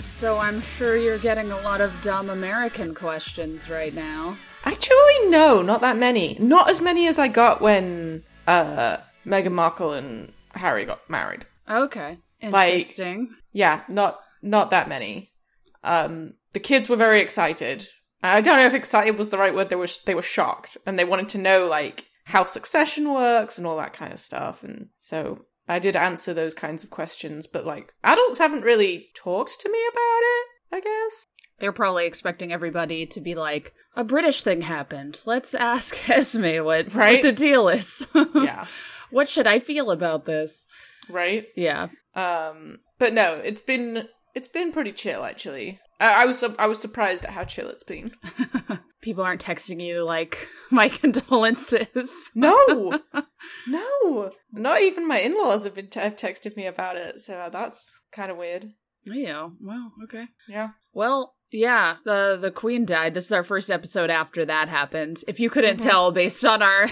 So I'm sure you're getting a lot of dumb American questions right now. Actually, no, not that many. Not as many as I got when uh, Meghan Markle and Harry got married. Okay. Like- Interesting. Yeah, not not that many. Um, the kids were very excited. I don't know if excited was the right word. They were they were shocked and they wanted to know like how succession works and all that kind of stuff. And so I did answer those kinds of questions, but like adults haven't really talked to me about it. I guess. They're probably expecting everybody to be like, a British thing happened. Let's ask Esme what, Right? what the deal is. Yeah. what should I feel about this? right. Yeah. Um, but no, it's been it's been pretty chill actually. I, I was I was surprised at how chill it's been. People aren't texting you like, my condolences. No, no, not even my in laws have been t- have texted me about it. So that's kind of weird. Yeah. Well, okay. Yeah. Well, yeah, the the queen died. This is our first episode after that happened. If you couldn't Mhm. tell based on our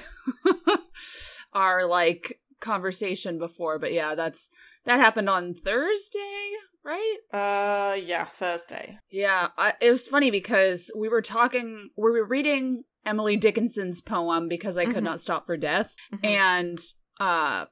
our like conversation before, but yeah, that's that happened on Thursday, right? Uh, yeah, Thursday. Yeah, I, it was funny because we were talking, we were reading Emily Dickinson's poem because I could Mhm. not stop for death, Mhm. and uh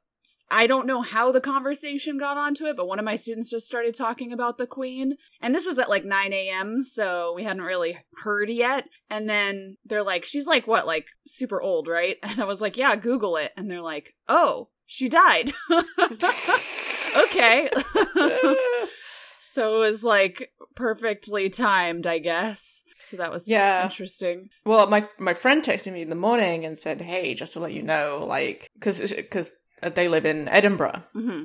I don't know how the conversation got onto it, but one of my students just started talking about the queen. And this was at like 9 a.m., so we hadn't really heard yet. And then they're like, she's like, what, like super old, right? And I was like, yeah, Google it. And they're like, oh, she died. okay. so it was like perfectly timed, I guess. So that was Yeah. interesting. well, my my friend texted me in the morning and said, "Hey, just to let you know, like, because because they live in Edinburgh, hmm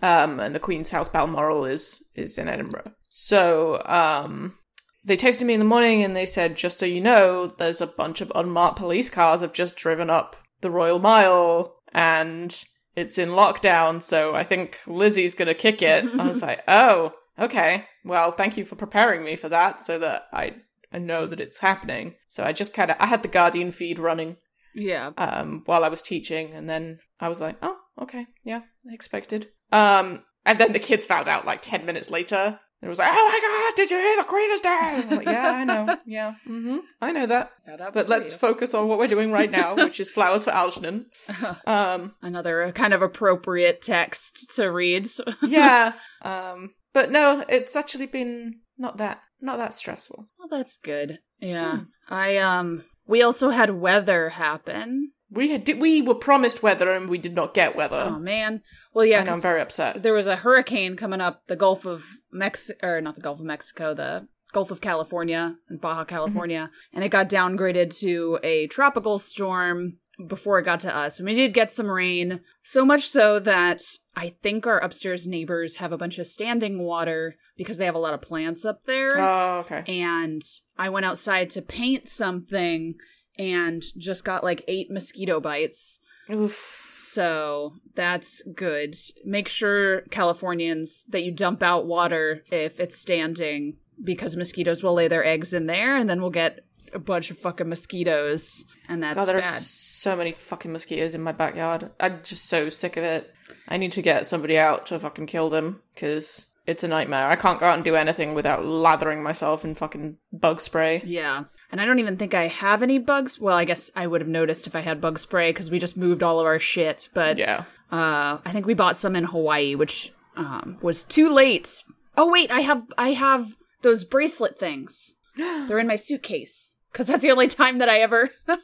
um, and the Queen's House Balmoral is is in Edinburgh. So, um, they texted me in the morning and they said, just so you know, there's a bunch of unmarked police cars have just driven up the Royal Mile and it's in lockdown. So I think Lizzie's gonna kick it. I was like, oh, okay. Well, thank you for preparing me for that, so that I I know that it's happening. So I just kind of I had the Guardian feed running Yeah. um, while I was teaching, and then I was like, "Oh, okay, yeah, expected." Um, and then the kids found out like ten minutes later. It was like, "Oh my god, did you hear the Queen is dead?" Like, yeah, I know, yeah, hmm I know that. But let's you. focus on what we're doing right now, which is flowers for Algernon. Um, Another kind of appropriate text to read. yeah, um, but no, it's actually been not that not that stressful. well, that's good. Yeah. Hmm. I um we also had weather happen. We had we were promised weather and we did not get weather, Oh man. Well, yeah, and I'm very upset. there was a hurricane coming up the Gulf of Mexico or not the Gulf of Mexico, the Gulf of California and Baja California, mm-hmm. and it got downgraded to a tropical storm before it got to us. And we did get some rain, so much so that I think our upstairs neighbors have a bunch of standing water because they have a lot of plants up there. Oh, okay. and I went outside to paint something and just got like eight mosquito bites. Oof. So that's good. Make sure, Californians, that you dump out water if it's standing because mosquitoes will lay their eggs in there and then we'll get a bunch of fucking mosquitoes. And that's God, there are so many fucking mosquitoes in my backyard. I'm just so sick of it. I need to get somebody out to fucking kill them because it's a nightmare. I can't go out and do anything without lathering myself in fucking bug spray. Yeah. And I don't even think I have any bugs. Well, I guess I would have noticed if I had bug spray because we just moved all of our shit. But Yeah. Uh, I think we bought some in Hawaii, which um, was too late. Oh wait, I have I have those bracelet things. They're in my suitcase because that's the only time that I ever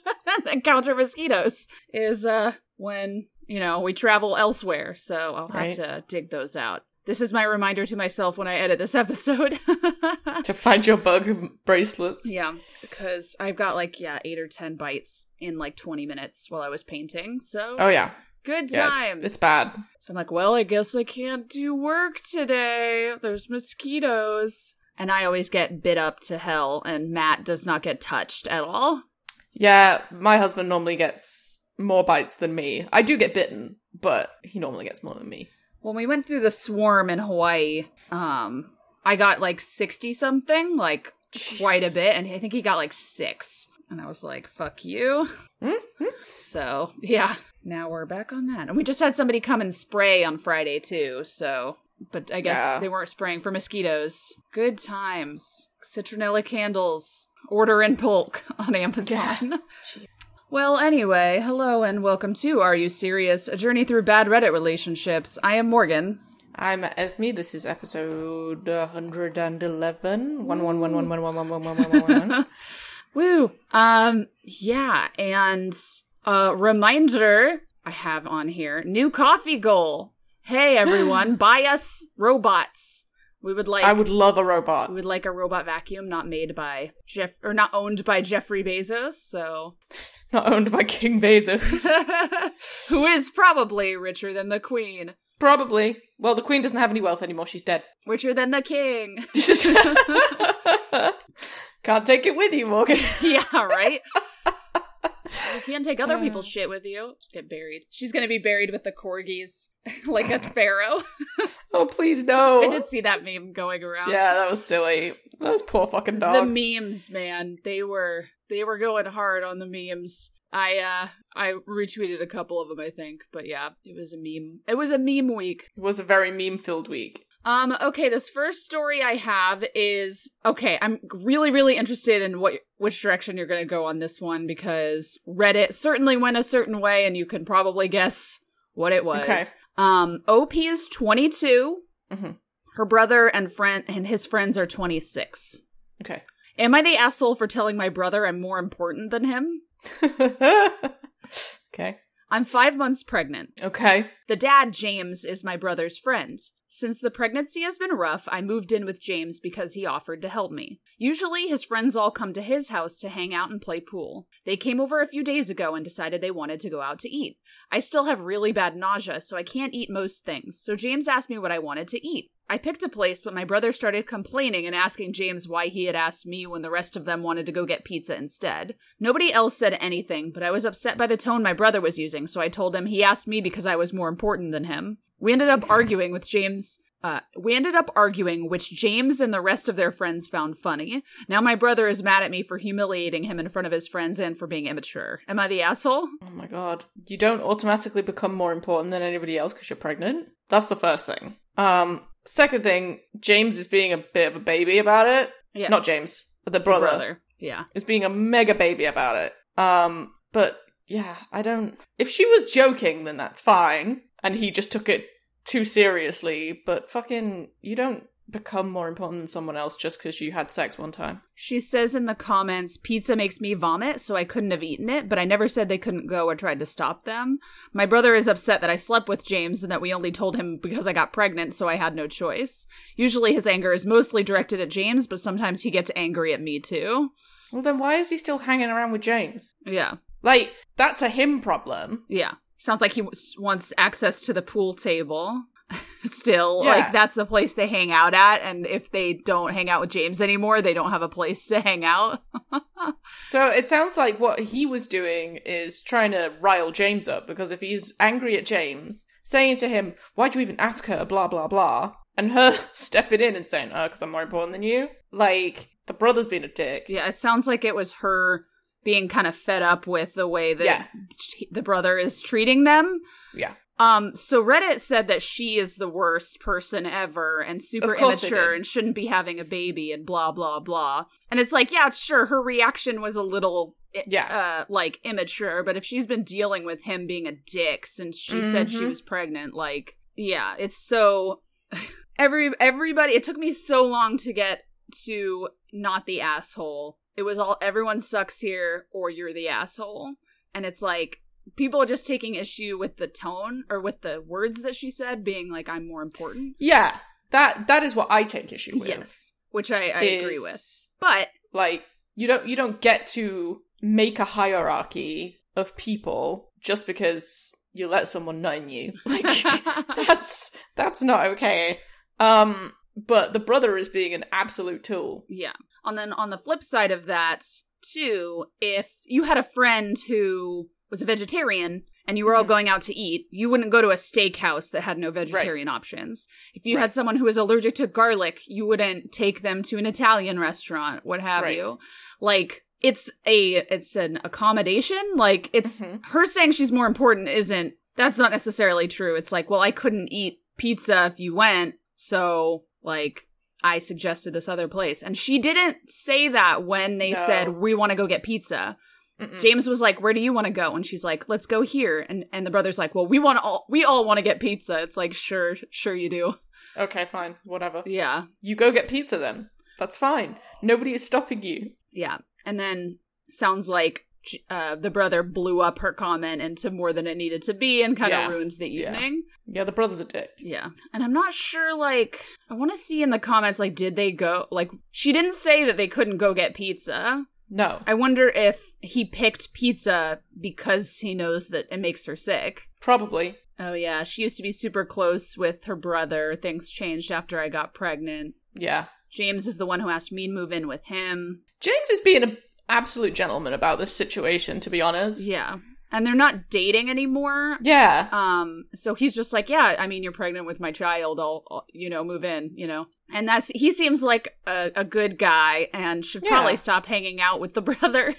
encounter mosquitoes is uh when you know we travel elsewhere. So I'll have Right. to dig those out. This is my reminder to myself when I edit this episode. to find your bug bracelets. yeah, because I've got like yeah eight or ten bites in like twenty minutes while I was painting. So Oh yeah. good Yeah, times. it's, it's bad. So I'm like, well, I guess I can't do work today. There's mosquitoes. And I always get bit up to hell, and Matt does not get touched at all. Yeah, my husband normally gets more bites than me. I do get bitten, but he normally gets more than me. When we went through the swarm in Hawaii, um, I got like 60 something, like quite a bit, and I think he got like six. And I was like, fuck you. Mhm. So, yeah, now we're back on that. And we just had somebody come and spray on Friday too, so. But I guess Yeah. they weren't spraying for mosquitoes. Good times. Citronella candles. Order in bulk on Amazon. Gee. Well, anyway, hello and welcome to Are You Serious? A journey through bad Reddit relationships. I am Morgan. I'm Esme. This is episode 111. One, one, one, one, one, one, one, one, one, one, one, one. Woo. Um, yeah, and a reminder I have on here new Ko-fi goal. Hey, everyone, buy us robots. We would like. I would love a robot. We would like a robot vacuum not made by Jeff or not owned by Jeffrey Bezos, so Not owned by King Bezos. who is probably richer than the queen, Probably. Well, the Queen doesn't have any wealth anymore. She's dead. richer than the king. Can't take it with you, Morgan. yeah, right. Can't take other people's shit with you. Just get buried. She's gonna be buried with the corgis, like a pharaoh. Oh, please no. I did see that meme going around. Yeah, that was silly. Those poor fucking dogs. The memes, man, they were they were going hard on the memes. I uh I retweeted a couple of them, I think, but yeah, it was a meme. It was a meme week. It was a very meme-filled week. Um, okay, this first story I have is okay, I'm really, really interested in what which direction you're gonna go on this one because Reddit certainly went a certain way and you can probably guess what it was. Okay. Um, OP is 22. Mhm. Her brother and friend and his friends are 26. Okay. Am I the asshole for telling my brother I'm more important than him? okay. I'm five months pregnant. Okay. The dad, James, is my brother's friend. Since the pregnancy has been rough, I moved in with James because he offered to help me. Usually, his friends all come to his house to hang out and play pool. They came over a few days ago and decided they wanted to go out to eat. I still have really bad nausea, so I can't eat most things, so James asked me what I wanted to eat. I picked a place, but my brother started complaining and asking James why he had asked me when the rest of them wanted to go get pizza instead. Nobody else said anything, but I was upset by the tone my brother was using, so I told him he asked me because I was more important than him. We ended up arguing with James. Uh, we ended up arguing, which James and the rest of their friends found funny. Now my brother is mad at me for humiliating him in front of his friends and for being immature. Am I the asshole? Oh my god. You don't automatically become more important than anybody else because you're pregnant. That's the first thing. Um, second thing, James is being a bit of a baby about it. Yeah. Not James, but the brother, Yeah. is being a mega baby about it. Um, but yeah, I don't. If she was joking, then that's fine, and he just took it too seriously. But fucking, you don't become more important than someone else just because you had sex one time. She says in the comments, pizza makes me vomit, so I couldn't have eaten it, but I never said they couldn't go or tried to stop them. My brother is upset that I slept with James and that we only told him because I got pregnant, so I had no choice. Usually his anger is mostly directed at James, but sometimes he gets angry at me too. Well, then why is he still hanging around with James? Yeah. Like, that's a him problem. Yeah. Sounds like he w- wants access to the pool table. Still, Yeah. like that's the place they hang out at, and if they don't hang out with James anymore, they don't have a place to hang out. So it sounds like what he was doing is trying to rile James up because if he's angry at James, saying to him, Why'd you even ask her? blah, blah, blah, and her stepping in and saying, Oh, because I'm more important than you, like, the brother's being a dick. Yeah, it sounds like it was her being kind of fed up with the way that Yeah. the brother is treating them. Yeah. Um, so Reddit said that she is the worst person ever and super Of course they immature and shouldn't be having a baby and blah blah blah. And it's like, yeah, sure, her reaction was a little Yeah. uh like immature, but if she's been dealing with him being a dick since she said she Mhm. was pregnant, like yeah, it's so every everybody it took me so long to get to not the asshole. It was all everyone sucks here or you're the asshole. And it's like people are just taking issue with the tone or with the words that she said being like I'm more important. Yeah. That that is what I take issue with. Yes, which I, I agree with. But Like, you don't you don't get to make a hierarchy of people just because you let someone nut you. Like that's that's not okay. Um, but the brother is being an absolute tool. yeah. And then on the flip side of that, too, if you had a friend who was a vegetarian and you were all going out to eat, you wouldn't go to a steakhouse that had no vegetarian options. If you Right. had someone who was allergic to garlic, you wouldn't take them to an Italian restaurant, what have Right. you. Like it's a it's an accommodation. Like it's Mhm. her saying she's more important isn't that's not necessarily true. It's like, well, I couldn't eat pizza if you went, so like I suggested this other place. And she didn't say that when they No. said we want to go get pizza. Mm-mm. James was like, "Where do you want to go?" And she's like, "Let's go here." And and the brother's like, "Well, we want all we all want to get pizza." It's like, "Sure, sure you do." Okay, fine, whatever. Yeah. You go get pizza then. That's fine. Nobody is stopping you. Yeah. And then sounds like uh, the brother blew up her comment into more than it needed to be and kind of Yeah. ruined the Yeah. evening. Yeah, the brother's a dick. Yeah. And I'm not sure, like, I want to see in the comments, like, did they go, like, she didn't say that they couldn't go get pizza. No, I wonder if he picked pizza because he knows that it makes her sick. probably. Oh, yeah. She used to be super close with her brother. Things changed after I got pregnant. Yeah. James is the one who asked me to move in with him. James is being an absolute gentleman about this situation, to be honest. Yeah. And they're not dating anymore. Yeah. Um, so he's just like, yeah, I mean, you're pregnant with my child. I'll, I'll you know, move in, you know. And that's he seems like a, a good guy and should Yeah. probably stop hanging out with the brother.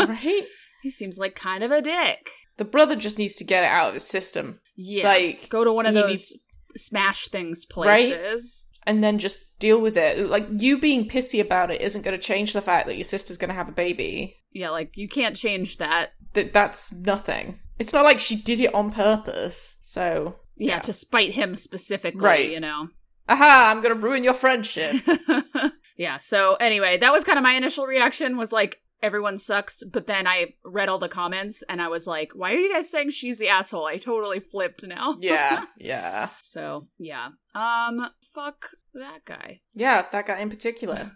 right? he seems like kind of a dick. The brother just needs to get it out of his system. Yeah. Like, go to one of those needs- smash things Right? places. and then just deal with it. Like, you being pissy about it isn't going to change the fact that your sister's going to have a baby. Yeah, like you can't change that. That That's nothing. It's not like she did it on purpose. So, Yeah, Yeah. to spite him specifically, Right. you know. aha, I'm going to ruin your friendship. yeah, so anyway, that was kind of my initial reaction was like everyone sucks, but then I read all the comments and I was like, why are you guys saying she's the asshole? I totally flipped now. yeah, yeah. so, yeah. Um fuck that guy. Yeah, that guy in particular.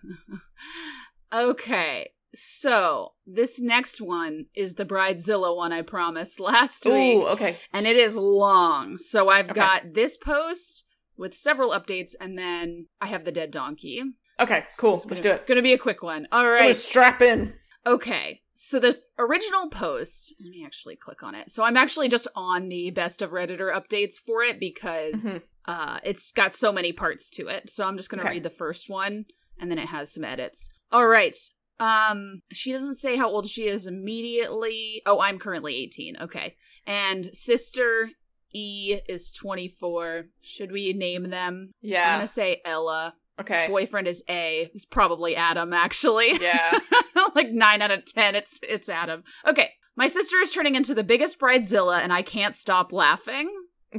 okay. So, this next one is the Bridezilla one I promised last week. Ooh, okay. and it is long. So I've Okay. got this post with several updates, and then I have the dead donkey. Okay, cool. It's Let's gonna- do it. Gonna be a quick one. All right. strap in. Okay. So the original post, let me actually click on it. So I'm actually just on the best of Redditor updates for it because Mhm. uh it's got so many parts to it. So I'm just going to Okay. read the first one and then it has some edits. All right. Um she doesn't say how old she is immediately. Oh, I'm currently 18. Okay. And sister E is 24. Should we name them? Yeah. I'm going to say Ella. Okay. Boyfriend is A. It's probably Adam actually. Yeah. like nine out of ten. It's it's Adam. Okay. My sister is turning into the biggest bridezilla and I can't stop laughing.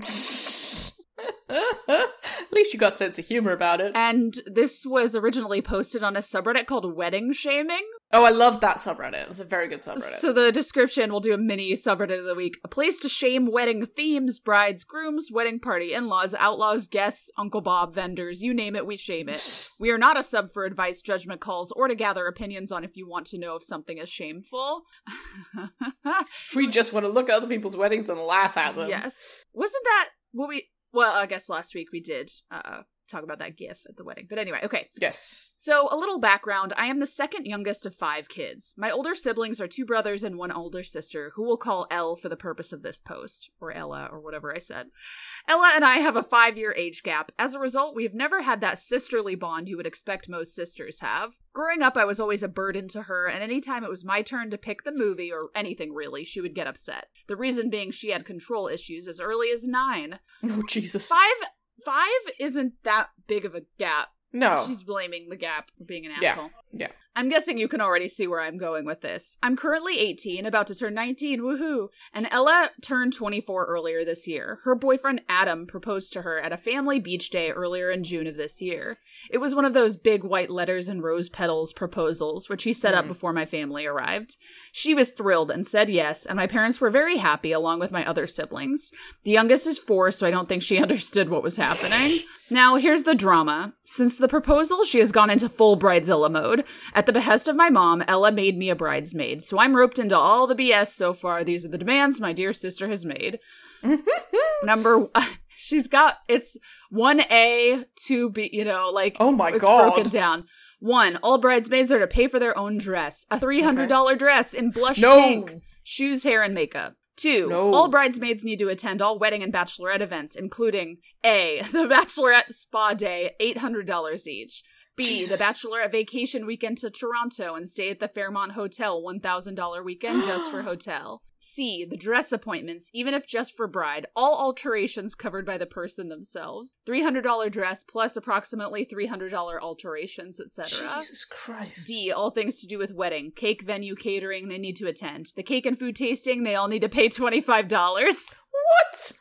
At least you got sense of humor about it. And this was originally posted on a subreddit called Wedding Shaming. Oh, I love that subreddit. It's a very good subreddit. So the description we'll do a mini subreddit of the week. A place to shame wedding themes, brides, grooms, wedding party, in-laws, outlaws, guests, Uncle Bob, vendors, you name it, we shame it. We are not a sub for advice, judgment calls, or to gather opinions on if you want to know if something is shameful. we just want to look at other people's weddings and laugh at them. Yes. Wasn't that what we well, I guess last week we did uh talk about that gif at the wedding. But anyway, okay. Yes. So, a little background I am the second youngest of five kids. My older siblings are two brothers and one older sister, who we'll call Elle for the purpose of this post, or Ella, or whatever I said. Ella and I have a five year age gap. As a result, we have never had that sisterly bond you would expect most sisters have. Growing up, I was always a burden to her, and anytime it was my turn to pick the movie, or anything really, she would get upset. The reason being she had control issues as early as nine. Oh, Jesus. Five. Five isn't that big of a gap. No. She's blaming the gap for being an Yeah. asshole. Yeah. I'm guessing you can already see where I'm going with this. I'm currently 18, about to turn 19, woohoo. And Ella turned 24 earlier this year. Her boyfriend Adam proposed to her at a family beach day earlier in June of this year. It was one of those big white letters and rose petals proposals, which he set up Mm. before my family arrived. She was thrilled and said yes, and my parents were very happy along with my other siblings. The youngest is four, so I don't think she understood what was happening. Now, here's the drama. Since the proposal, she has gone into full bridezilla mode. At the behest of my mom, Ella made me a bridesmaid, so I'm roped into all the BS so far. These are the demands my dear sister has made. Number one, she's got it's 1A, 2B, you know, like Oh my it's God. broken down. One, all bridesmaids are to pay for their own dress. A $300 dress in blush No. pink. Shoes, hair, and makeup. Two, No. all bridesmaids need to attend all wedding and bachelorette events, including A, the bachelorette spa day, $800 each. B, Jesus. the bachelorette vacation weekend to Toronto and stay at the Fairmont Hotel, $1,000 weekend just for hotel. C, the dress appointments, even if just for bride, all alterations covered by the person themselves. $300 dress plus approximately $300 alterations, etc. Jesus Christ. D, all things to do with wedding. Cake, venue, catering, they need to attend. The cake and food tasting, they all need to pay $25. What?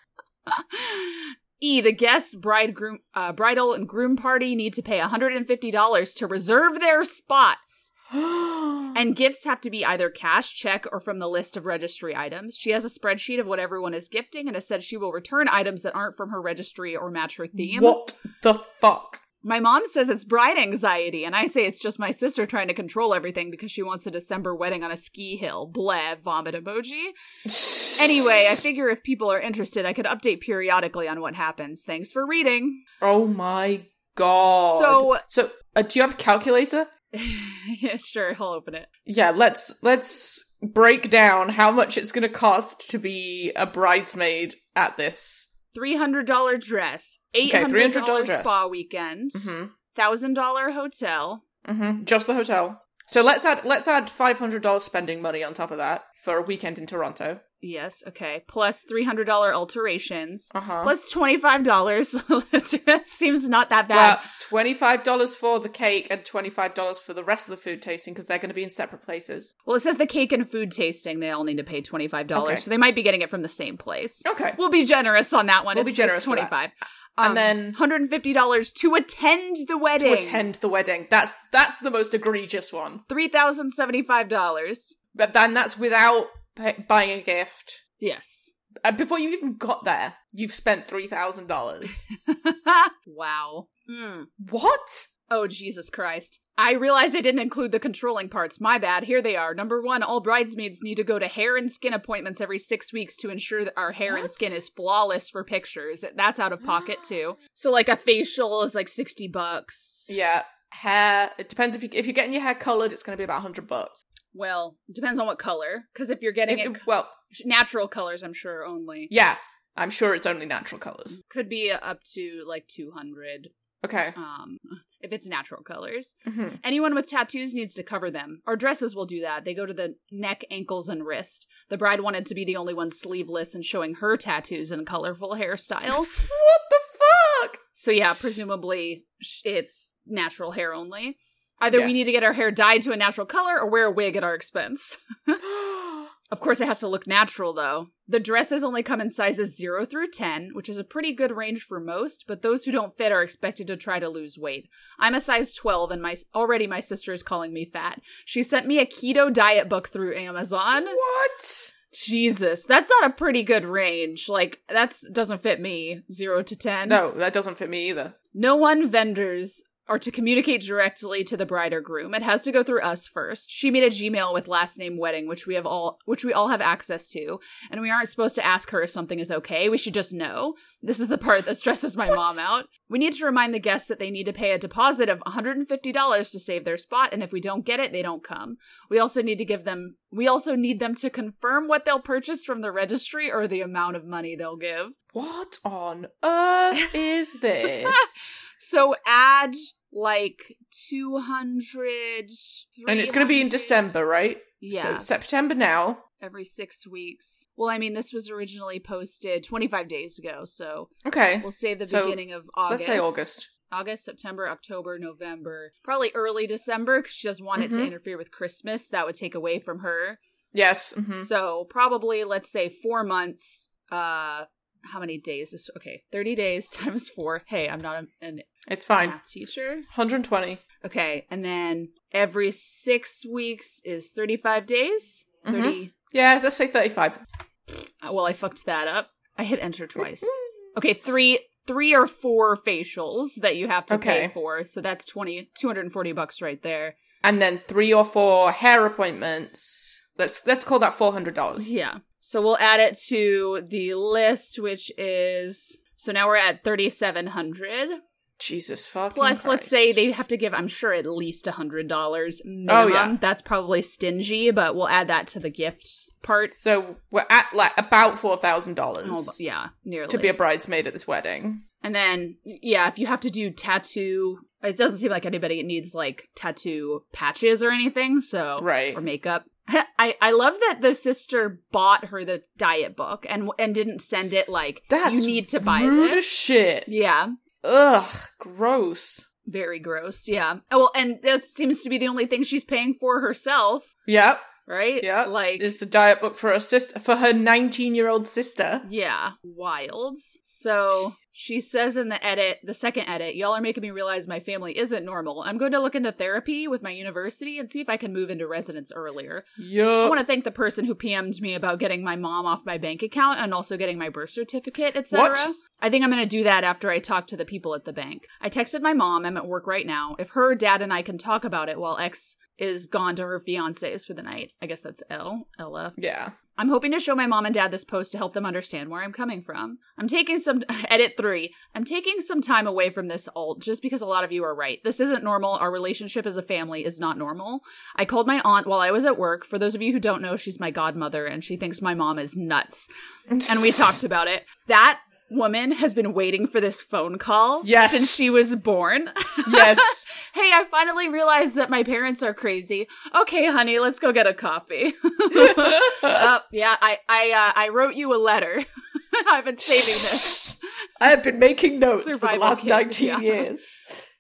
E, the guests, bride, groom, uh, bridal and groom party need to pay $150 to reserve their spots. And gifts have to be either cash, check, or from the list of registry items. She has a spreadsheet of what everyone is gifting and has said she will return items that aren't from her registry or match her theme. what the fuck? My mom says it's bride anxiety, and I say it's just my sister trying to control everything because she wants a December wedding on a ski hill. Blah, vomit emoji. Anyway, I figure if people are interested, I could update periodically on what happens. Thanks for reading. Oh my god. So- so uh, do you have a calculator? yeah, sure, I'll open it. Yeah, let's let's break down how much it's going to cost to be a bridesmaid at this. $300 dress, $800 $300 dress. spa weekend, Mhm. $1,000 hotel. Mhm. Just the hotel. So let's add let's add $500 spending money on top of that for a weekend in Toronto. Yes, okay. Plus $300 alterations. Uh-huh. Plus $25. that seems not that bad. well, $25 for the cake and $25 for the rest of the food tasting because they're going to be in separate places. Well, it says the cake and food tasting, they all need to pay $25. Okay. So they might be getting it from the same place. Okay. We'll be generous on that one. We'll be generous It's for 25 And Um, then- $150 to attend the wedding. To attend the wedding. That's that's the most egregious one. $3,075. But then that's without pay- buying a gift. Yes. And before you've even got there, you've spent $3,000. wow. Hmm. what? Oh, Jesus Christ. I realized I didn't include the controlling parts. My bad. Here they are. Number one, all bridesmaids need to go to hair and skin appointments every six weeks to ensure that our hair and skin is flawless for pictures. That's out of pocket too. So, like a facial is like 60 bucks. Yeah, hair. It depends if you if you're getting your hair colored, it's going to be about 100 bucks. Well, depends on what color. Because if you're getting If- it well, natural colors, I'm sure only. yeah, I'm sure it's only natural colors. Could be up to like 200 Okay. um, if it's natural colors. hmm Anyone with tattoos needs to cover them. Our dresses will do that. They go to the neck, ankles, and wrist. The bride wanted to be the only one sleeveless and showing her tattoos and colorful hairstyle. What the fuck? so yeah, presumably it's natural hair only. Either we need to get our hair dyed to a natural color or wear a wig at our expense. Of course, it has to look natural, though. The dresses only come in sizes 0 through 10, which is a pretty good range for most, but those who don't fit are expected to try to lose weight. I'm a size 12, and my already my sister is calling me fat. She sent me a keto diet book through Amazon. what? Jesus, that's not a pretty good range. Like, that's doesn't fit me. 0 to 10. No, that doesn't fit me either. No one vendors are to communicate directly to the bride or groom. It has to go through us first. She made a Gmail with last name wedding, which we have all which we all have access to, and we aren't supposed to ask her if something is okay. We should just know. This is the part that stresses my mom out. We need to remind the guests that they need to pay a deposit of $150 to save their spot, and if we don't get it, they don't come. We also need to give them we also need them to confirm what they'll purchase from the registry or the amount of money they'll give. What on earth is this? So add like 200. and it's going to be in December, right? Yeah. So September now. every six weeks. Well, I mean, this was originally posted 25 days ago, so Okay. we'll say the So, beginning of August. Let's say August. August, September, October, November. Probably early December because she doesn't want it to Mhm. interfere with Christmas. That would take away from her. Yes. hmm So probably, let's say four months. Uh, how many days? This okay, 30 days times four. Hey, I'm not a, an It's fine. math teacher. 120. Okay, and then every six weeks is 35 days? Mhm. 30. Yeah, let's say 35. uh, Well, I fucked that up. I hit enter twice. Okay, three three or four facials that you have to pay for. So that's 20 240 bucks right there. And then three or four hair appointments. Let's let's call that $400. Yeah. So we'll add it to the list which is so now we're at 3700. Jesus fucking Plus, let's say they have to give, I'm sure, at least a hundred dollars oh, minimum. yeah. That's probably stingy, but we'll add that to the gifts part. So we're at like about four thousand dollars Oh, yeah, nearly. to be a bridesmaid at this wedding. and then, yeah, if you have to do tattoo, it doesn't seem like anybody needs like tattoo patches or anything. So Right. or makeup. I, I love that the sister bought her the diet book and and didn't send it like That's you need to buy rude this. as shit. Yeah, Ugh, gross. very gross. Yeah. Oh, well, and this seems to be the only thing she's paying for herself, Yep, right? Yeah. Like is the diet book for her sister for her nineteen-year-old sister. Yeah, wild. So she says in the edit, the second edit, y'all are making me realize my family isn't normal. I'm going to look into therapy with my university and see if I can move into residence earlier. Yeah. I want to thank the person who PM'd me about getting my mom off my bank account and also getting my birth certificate, etc. I think I'm going to do that after I talk to the people at the bank. I texted my mom, I'm at work right now. If her dad and I can talk about it while X is gone to her fiance's for the night. I guess that's L, Ella. Yeah. I'm hoping to show my mom and dad this post to help them understand where I'm coming from. I'm taking some edit 3. I'm taking some time away from this alt just because a lot of you are right. This isn't normal. Our relationship as a family is not normal. I called my aunt while I was at work. For those of you who don't know, she's my godmother and she thinks my mom is nuts. And we talked about it. That woman has been waiting for this phone call Yes. since she was born. Yes. hey, I finally realized that my parents are crazy. Okay, honey, let's go get a coffee. uh, yeah, I I uh, I wrote you a letter. I've been saving this. I have been making notes for the last kit, 19 yeah. years.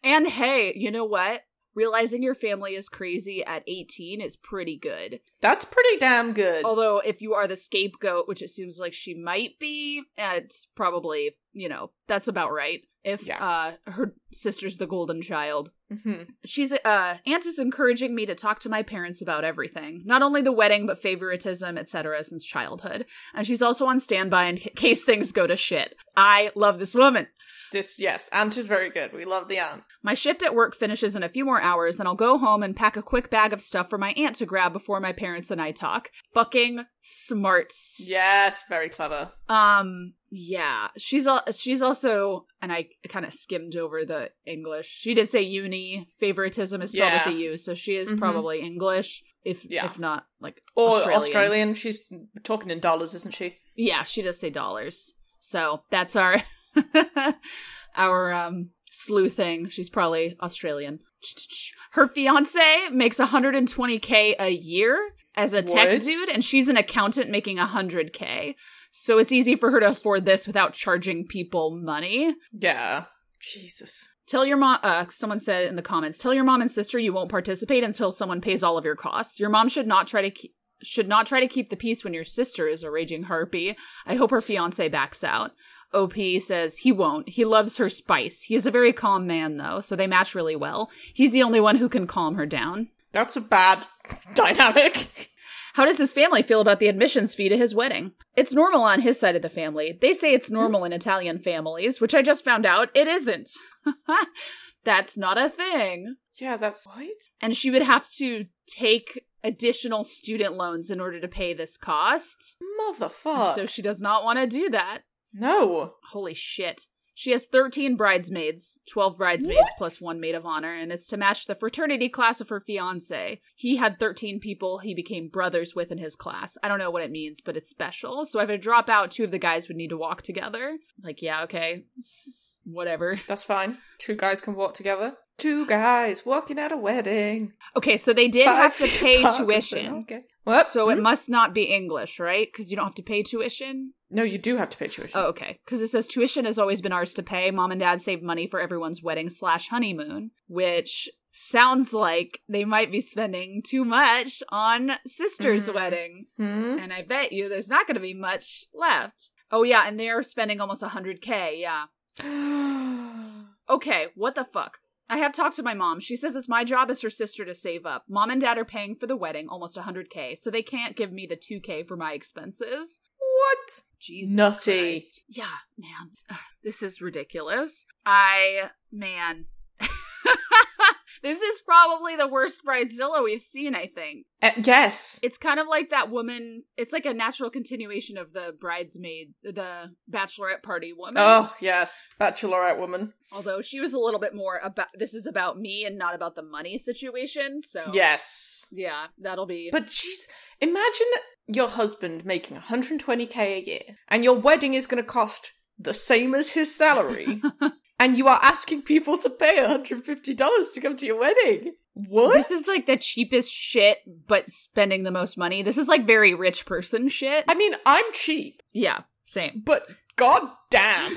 And hey, you know what? Realizing your family is crazy at 18 is pretty good. That's pretty damn good. Although, if you are the scapegoat, which it seems like she might be, it's probably, you know, that's about right. If uh, her sister's the golden child. mm-hmm. She's uh aunt is encouraging me to talk to my parents about everything. Not only the wedding but favoritism, etc. since childhood. And she's also on standby in case things go to shit. I love this woman. This, yes, Aunt is very good. We love the Aunt. My shift at work finishes in a few more hours, then I'll go home and pack a quick bag of stuff for my aunt to grab before my parents and I talk. Fucking smart. Yes, very clever. Um yeah, she's al- she's also and I kind of skimmed over the English. She did say uni favoritism is spelled Yeah. with a U, so she is Mhm. probably English if Yeah. if not like Or Australian. Australian. She's talking in dollars, isn't she? Yeah, she does say dollars. So that's our our um sleuthing. She's probably Australian. Her fiance makes 120k a year as a tech What? dude, and she's an accountant making 100k. So it's easy for her to afford this without charging people money. Yeah. Jesus. Tell your mom, uh, someone said in the comments, tell your mom and sister you won't participate until someone pays all of your costs. Your mom should not try to keep. Should not try to keep the peace when your sister is a raging harpy. I hope her fiance backs out. OP says he won't. He loves her spice. He is a very calm man, though, so they match really well. He's the only one who can calm her down. That's a bad dynamic. How does his family feel about the admissions fee to his wedding? It's normal on his side of the family. They say it's normal in Italian families, which I just found out it isn't. That's not a thing. Yeah, that's what? and she would have to take additional student loans in order to pay this cost. Motherfuck. So she does not want to do that. No. Holy shit. She has 13 bridesmaids, 12 bridesmaids What? plus one maid of honor, and it's to match the fraternity class of her fiance. He had 13 people he became brothers with in his class. I don't know what it means, but it's special. So if I drop out, two of the guys would need to walk together. Like, yeah, okay. Whatever. That's fine. Two guys can walk together. Two guys walking at a wedding. Okay, so they did have to pay tuition. Okay. What? So it Hmm? must not be English, right? Because you don't have to pay tuition. No, you do have to pay tuition. Oh, okay. Because it says tuition has always been ours to pay. Mom and dad saved money for everyone's wedding slash honeymoon, which sounds like they might be spending too much on sister's Mhm. wedding. Hmm? And I bet you there's not going to be much left. Oh, yeah. And they're spending almost 100K. Yeah. Okay. What the fuck? I have talked to my mom. She says it's my job as her sister to save up. Mom and dad are paying for the wedding, almost 100K, so they can't give me the 2K for my expenses. What? Jesus Nutty. Christ. Yeah, man. This is ridiculous. I man. This is probably the worst bridezilla we've seen, I think. Uh, yes. It's kind of like that woman. It's like a natural continuation of the bridesmaid, the bachelorette party woman. Oh, yes. Bachelorette woman. Although she was a little bit more about this is about me and not about the money situation. So Yes. yeah, that'll be. But she's imagine your husband making 120k a year and your wedding is going to cost the same as his salary and you are asking people to pay $150 to come to your wedding. What? this is like the cheapest shit, but spending the most money. This is like very rich person shit. I mean, I'm cheap, yeah, same. but god damn.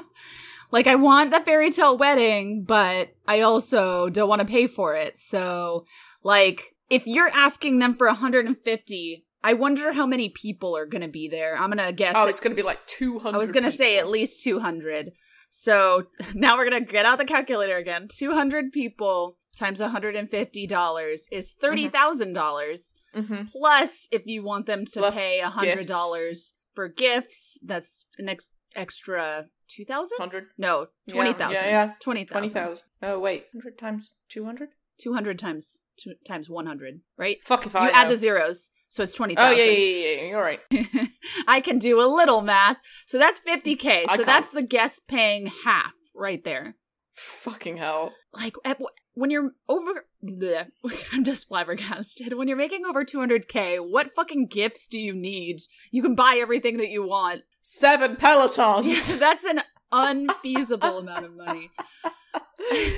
like I want the fairy tale wedding, but I also don't want to pay for it. So, like, if you're asking them for 150, I wonder how many people are going to be there. I'm going to guess. Oh, it's going to be like 200 I was going to say at least 200. So now we're going to get out the calculator again. 200 people times $150 is $30,000. dollars hmm Plus, if you want them to Plus pay $100 for gifts, that's an ex- extra 2000 100. No, 20,000. yeah, yeah. 20,000. 20,000. Oh, wait. 100 times 200? 200 times two, times 100, right? Fuck if I you add the zeros, so it's Oh, yeah, yeah, yeah, yeah. You're right. I can do a little math. So that's 50k. I So can't. that's the guest paying half right there. Fucking hell. Like at, when you're over bleh, I'm just flabbergasted. When you're making over 200k, what fucking gifts do you need? You can buy everything that you want. Seven Pelotons. that's an unfeasible amount of money.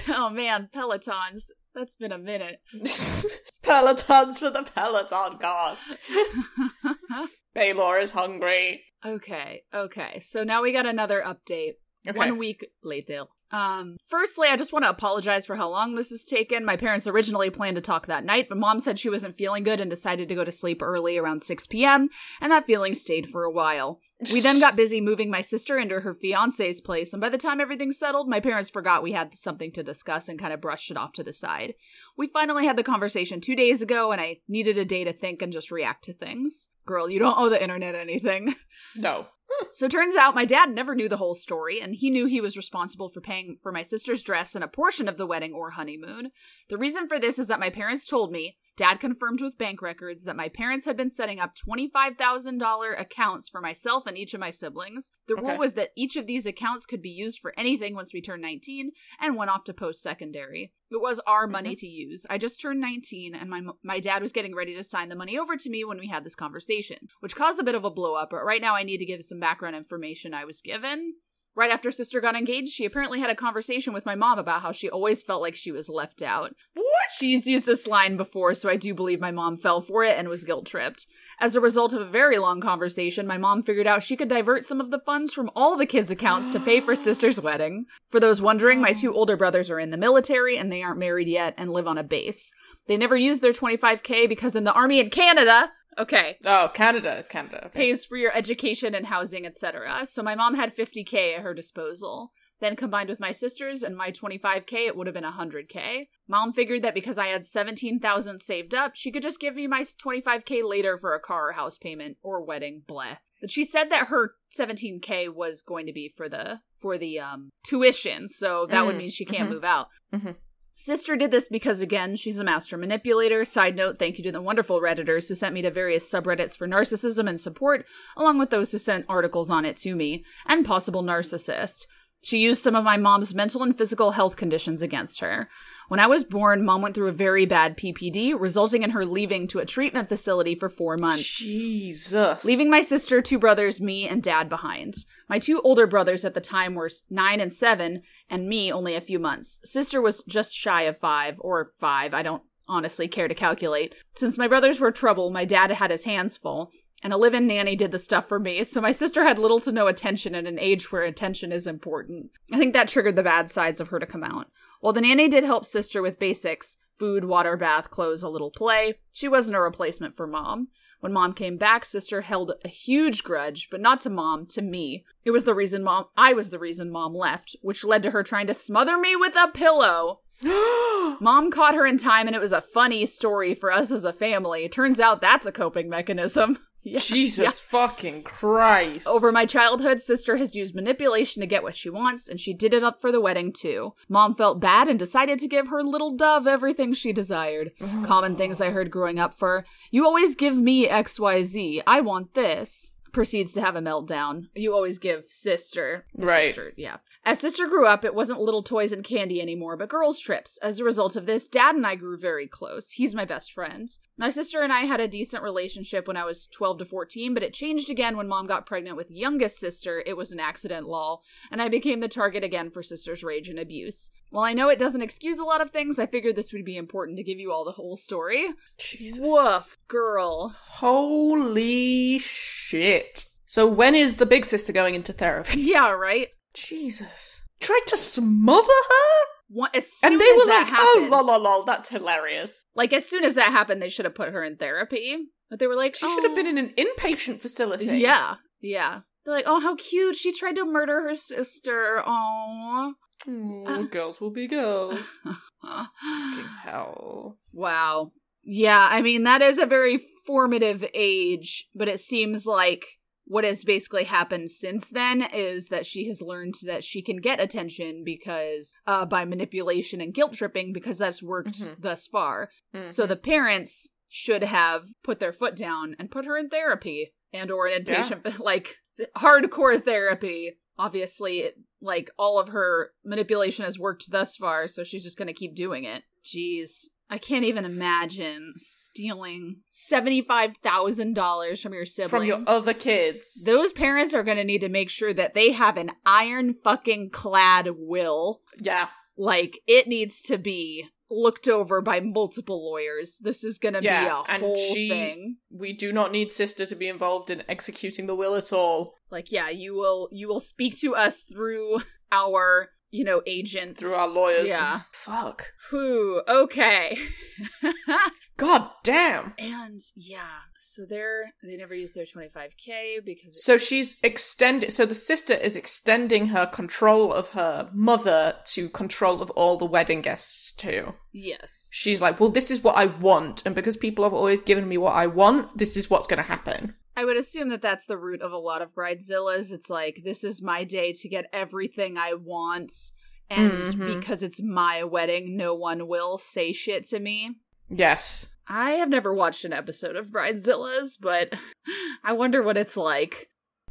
oh man, Pelotons. That's been a minute. Pelotons for the Peloton god. Baylor is hungry. okay, okay. So now we got another update. Okay. One week later. Um, firstly, I just want to apologize for how long this has taken. My parents originally planned to talk that night, but mom said she wasn't feeling good and decided to go to sleep early around 6 p.m., and that feeling stayed for a while. We then got busy moving my sister into her fiance's place, and by the time everything settled, my parents forgot we had something to discuss and kind of brushed it off to the side. We finally had the conversation two days ago, and I needed a day to think and just react to things. Girl, you don't owe the internet anything. No. So it turns out my dad never knew the whole story, and he knew he was responsible for paying for my sister's dress and a portion of the wedding or honeymoon. The reason for this is that my parents told me, dad confirmed with bank records, that my parents had been setting up $25,000 accounts for myself and each of my siblings. The rule was that each of these accounts could be used for anything once we turned 19 and went off to post secondary. It was our money mm-hmm. to use. I just turned 19 and my my dad was getting ready to sign the money over to me when we had this conversation, which caused a bit of a blow up, but right now I need to give some background information I was given. Right after sister got engaged, she apparently had a conversation with my mom about how she always felt like she was left out. What? She's used this line before, so I do believe my mom fell for it and was guilt tripped. As a result of a very long conversation, my mom figured out she could divert some of the funds from all the kids' accounts to pay for sister's wedding. For those wondering, my two oh. older brothers are in the military and they aren't married yet and live on a base. They never used their 25k because in the army in Canada, okay, Oh, Canada. It's Canada. Okay. pays for your education and housing, etc. So my mom had 50k at her disposal. Then combined with my sisters and my 25k, it would have been 100k. Mom figured that because I had 17,000 saved up, she could just give me my 25k later for a car or house payment or wedding, bleh. But she said that her 17k was going to be for the for the um tuition, so that would Mm, mean she can't mhm. move out. Mhm. Sister did this because, again, she's a master manipulator. Side note, thank you to the wonderful Redditors who sent me to various subreddits for narcissism and support, along with those who sent articles on it to me, and possible narcissist. She used some of my mom's mental and physical health conditions against her. When I was born, mom went through a very bad PPD, resulting in her leaving to a treatment facility for four months Jesus. leaving my sister, two brothers, me, and dad behind. My two older brothers at the time were nine and seven, and me only a few months. Sister was just shy of five, or five, I don't honestly care to calculate. Since my brothers were trouble, my dad had his hands full, and a live in nanny did the stuff for me, so my sister had little to no attention at an age where attention is important. I think that triggered the bad sides of her to come out. While the nanny did help sister with basics, food, water, bath, clothes, a little play, she wasn't a replacement for mom. When mom came back, sister held a huge grudge, but not to mom, to me. It was the reason mom I was the reason mom left, which led to her trying to smother me with a pillow. Mom caught her in time and it was a funny story for us as a family. Turns out that's a coping mechanism. Yeah. Jesus fucking Christ. Over my childhood, sister has used manipulation to get what she wants, and she did it up for the wedding too. Mom felt bad and decided to give her little dove everything she desired. Common things I heard growing up for you always give me XYZ. I want this. Proceeds to have a meltdown. You always give sister. Right. Sister, yeah. As sister grew up, it wasn't little toys and candy anymore, but girls' trips. As a result of this, dad and I grew very close. He's my best friend. My sister and I had a decent relationship when I was 12 to 14, but it changed again when mom got pregnant with youngest sister. It was an accident, lol, and I became the target again for sister's rage and abuse. While I know it doesn't excuse a lot of things, I figured this would be important to give you all the whole story. Jesus. Woof, girl. Holy shit. So when is the big sister going into therapy? Yeah, right? Jesus. Tried to smother her? One, as soon And they as were that like, oh, happened, oh, lol, lol, lol, that's hilarious. like as soon as that happened, they should have put her in therapy. But they were like, She should have been "Oh." in an inpatient facility. Yeah, yeah. They're like, oh, how cute! She tried to murder her sister. Oh, Ooh, Uh. girls will be girls. Fucking hell. wow. Yeah, I mean that is a very formative age, but it seems like what has basically happened since then is that she has learned that she can get attention because uh by manipulation and guilt tripping because that's worked Mhm. thus far. So Mhm. the parents should have put their foot down and put her in therapy and or an Yeah. inpatient like hardcore therapy. Obviously, it, like all of her manipulation has worked thus far, so she's just going to keep doing it. Jeez. I can't even imagine stealing $75,000 from your siblings. from your other kids. Those parents are going to need to make sure that they have an iron fucking clad will yeah. like it needs to be looked over by multiple lawyers. This is going to Yeah, be a whole she- thing. We do not need sister to be involved in executing the will at all. Like yeah, you will you will speak to us through our, you know, agent. Through our lawyers. Yeah. Fuck. Whew, okay. God damn. and yeah, so they're they never use their 25k because So she's extended. So the sister is extending her control of her mother to control of all the wedding guests too. yes. She's like, well, this is what I want, and because people have always given me what I want, this is what's going to happen. I would assume that that's the root of a lot of bridezillas. It's like this is my day to get everything I want and Mhm. because it's my wedding, no one will say shit to me. Yes. I have never watched an episode of Bridezillas, but I wonder what it's like.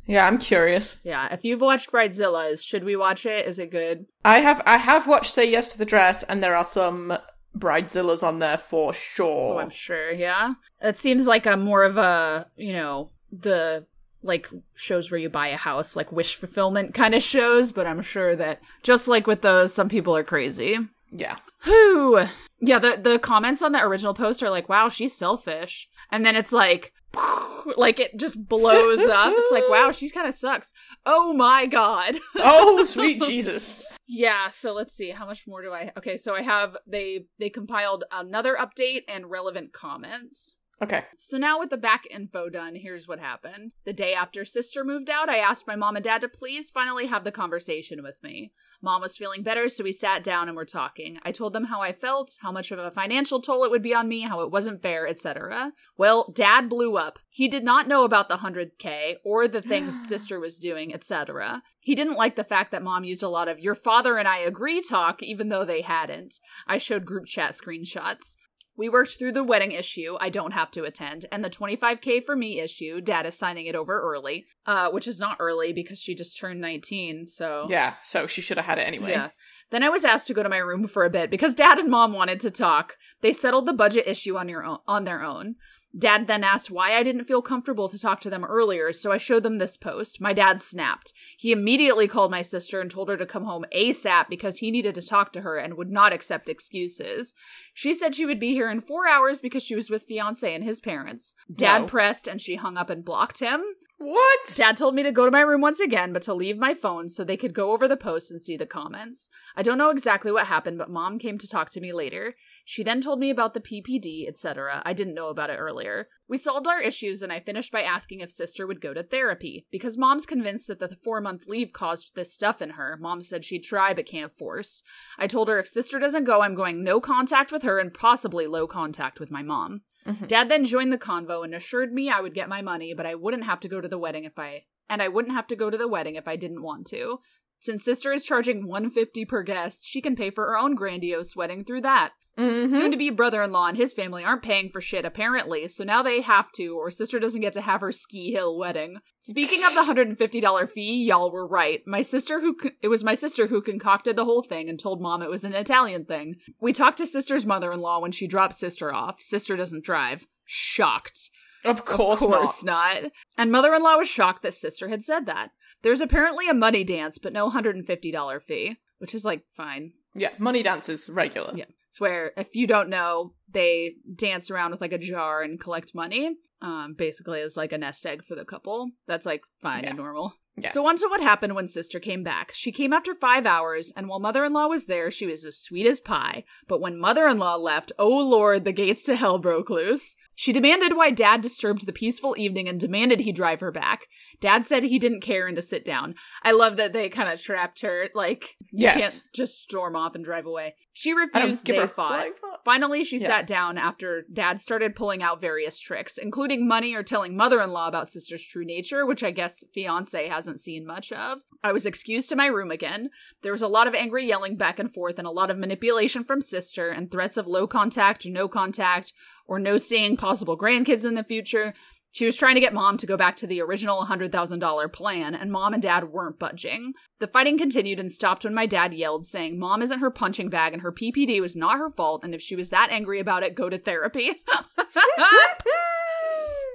Yeah, I'm curious. Yeah, if you've watched Bridezillas, should we watch it? Is it good? I have I have watched Say Yes to the Dress, and there are some bridezillas on there for Oh, sure. I'm sure, yeah. It seems like a more of a, you know, the like shows where you buy a house, like wish fulfillment kind of shows, but I'm sure that just like with those, some people are crazy. Yeah. Who? Yeah, the the comments on the original post are like, "Wow, she's selfish," and then it's like, like it just blows up. It's like, "Wow, she kind of sucks." Oh my god. Oh, sweet Jesus. yeah. So let's see, how much more do I? Okay, so I have they they compiled another update and relevant comments. Okay. So now with the back info done, here's what happened. The day after sister moved out, I asked my mom and dad to please finally have the conversation with me. Mom was feeling better, so we sat down and were talking. I told them how I felt, how much of a financial toll it would be on me, how it wasn't fair, etc. Well, dad blew up. He did not know about the 100k or the things sister was doing, etc. He didn't like the fact that mom used a lot of your father and I agree talk even though they hadn't. I showed group chat screenshots. We worked through the wedding issue, I don't have to attend, and the 25k for me issue, dad is signing it over early, uh, which is not early because she just turned 19, so. Yeah, so she should have had it anyway. Yeah. Then I was asked to go to my room for a bit because dad and mom wanted to talk. They settled the budget issue on your own, on their own. Dad then asked why I didn't feel comfortable to talk to them earlier, so I showed them this post. My dad snapped. He immediately called my sister and told her to come home ASAP because he needed to talk to her and would not accept excuses. She said she would be here in four hours because she was with fiance and his parents. Dad No. pressed and she hung up and blocked him. What? Dad told me to go to my room once again, but to leave my phone so they could go over the post and see the comments. I don't know exactly what happened, but mom came to talk to me later. She then told me about the PPD, etc. I didn't know about it earlier. We solved our issues, and I finished by asking if sister would go to therapy. Because mom's convinced that the four month leave caused this stuff in her, mom said she'd try but can't force. I told her if sister doesn't go, I'm going no contact with her and possibly low contact with my mom. Mhm. Dad then joined the convo and assured me I would get my money, but I wouldn't have to go to the wedding if I and I wouldn't have to go to the wedding if I didn't want to. Since sister is charging 150 per guest, she can pay for her own grandiose wedding through that. Mhm. Soon to be brother in law and his family aren't paying for shit, apparently, so now they have to, or sister doesn't get to have her ski hill wedding. Speaking of the $150 fee, y'all were right. My sister who, co- it was my sister who concocted the whole thing and told mom it was an Italian thing. We talked to sister's mother in law when she dropped sister off. Sister doesn't drive. Shocked. Of course, of course not. And mother in law was shocked that sister had said that. There's apparently a money dance, but no $150 fee, which is like fine. Yeah, money dances regular. Yeah. It's where, if you don't know, they dance around with like a jar and collect money. Um, basically, as like a nest egg for the couple. That's like fine and normal. Yeah. So, on to what happened when sister came back. She came after five hours, and while mother in law was there, she was as sweet as pie. But when mother in law left, oh lord, the gates to hell broke loose. She demanded why dad disturbed the peaceful evening and demanded he drive her back. Dad said he didn't care and to sit down. I love that they kind of trapped her. Like, you Yes. can't just storm off and drive away. She refused, they fought. Finally, she Yeah. sat down after dad started pulling out various tricks, including money or telling mother in law about sister's true nature, which I guess fiance hasn't seen much of. I was excused to my room again. There was a lot of angry yelling back and forth and a lot of manipulation from sister and threats of low contact no contact or no seeing possible grandkids in the future. She was trying to get mom to go back to the original $100,000 plan, and mom and dad weren't budging. The fighting continued and stopped when my dad yelled, saying mom isn't her punching bag and her PPD was not her fault, and if she was that angry about it, go to therapy.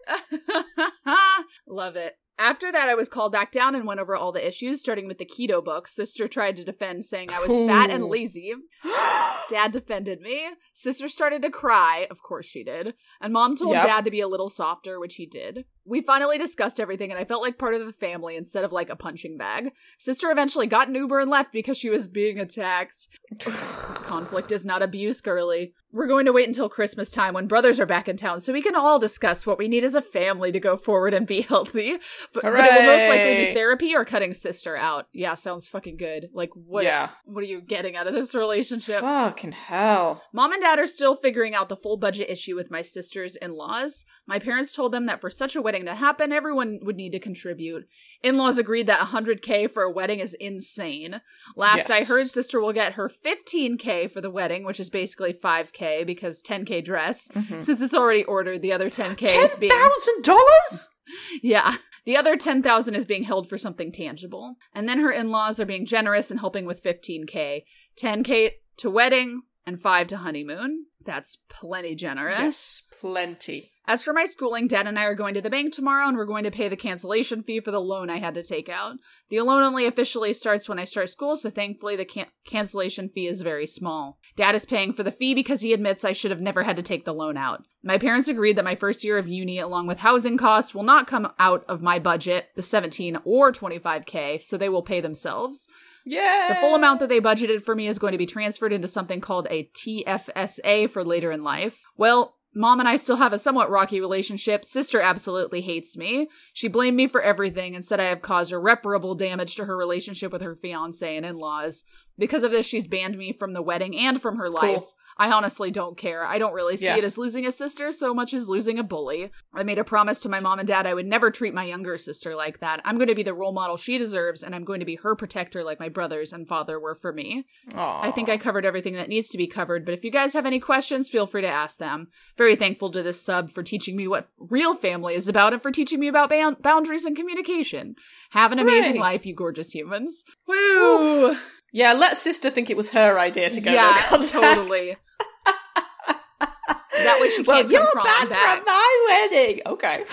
Love it. After that, I was called back down and went over all the issues, starting with the keto book. Sister tried to defend, saying I was fat and lazy. Dad defended me. Sister started to cry. Of course she did. And mom told Yep. dad to be a little softer, which he did. We finally discussed everything, and I felt like part of the family instead of like a punching bag. Sister eventually got an Uber and left because she was being attacked. Conflict is not abuse, girly. We're going to wait until Christmas time when brothers are back in town so we can all discuss what we need as a family to go forward and be healthy. But, but it will most likely be therapy or cutting sister out. Yeah, sounds fucking good. Like, what? yeah. What are you getting out of this relationship? Fucking hell. Mom and dad are still figuring out the full budget issue with my sister's in laws. My parents told them that for such a wedding to happen, everyone would need to contribute. In laws agreed that 100k for a wedding is insane. Last I heard, sister will get her 15k for the wedding, which is basically 5k because 10k dress. Mhm. Since it's already ordered, the other 10k Ten is being thousand dollars? yeah. The other 10,000 is being held for something tangible. And then her in-laws are being generous and helping with 15k. 10k to wedding and 5 to honeymoon. That's plenty generous. Yes, plenty. As for my schooling, Dad and I are going to the bank tomorrow and we're going to pay the cancellation fee for the loan I had to take out. The loan only officially starts when I start school, so thankfully the can- cancellation fee is very small. Dad is paying for the fee because he admits I should have never had to take the loan out. My parents agreed that my first year of uni, along with housing costs, will not come out of my budget, the 17 or 25k, so they will pay themselves. Yeah. The full amount that they budgeted for me is going to be transferred into something called a TFSA for later in life. Well, Mom and I still have a somewhat rocky relationship. Sister absolutely hates me. She blamed me for everything and said I have caused irreparable damage to her relationship with her fiance and in laws. Because of this, she's banned me from the wedding and from her life. I honestly don't care. I don't really see Yeah. it as losing a sister so much as losing a bully. I made a promise to my mom and dad I would never treat my younger sister like that. I'm going to be the role model she deserves, and I'm going to be her protector like my brothers and father were for me. I think I covered everything that needs to be covered, but if you guys have any questions, feel free to ask them. Very thankful to this sub for teaching me what real family is about and for teaching me about ban- boundaries and communication. Have an amazing life, you gorgeous humans. Woo! Yeah, let sister think it was her idea to go yeah, no contact. totally. That way she can't come you're banned back. from my wedding. Okay.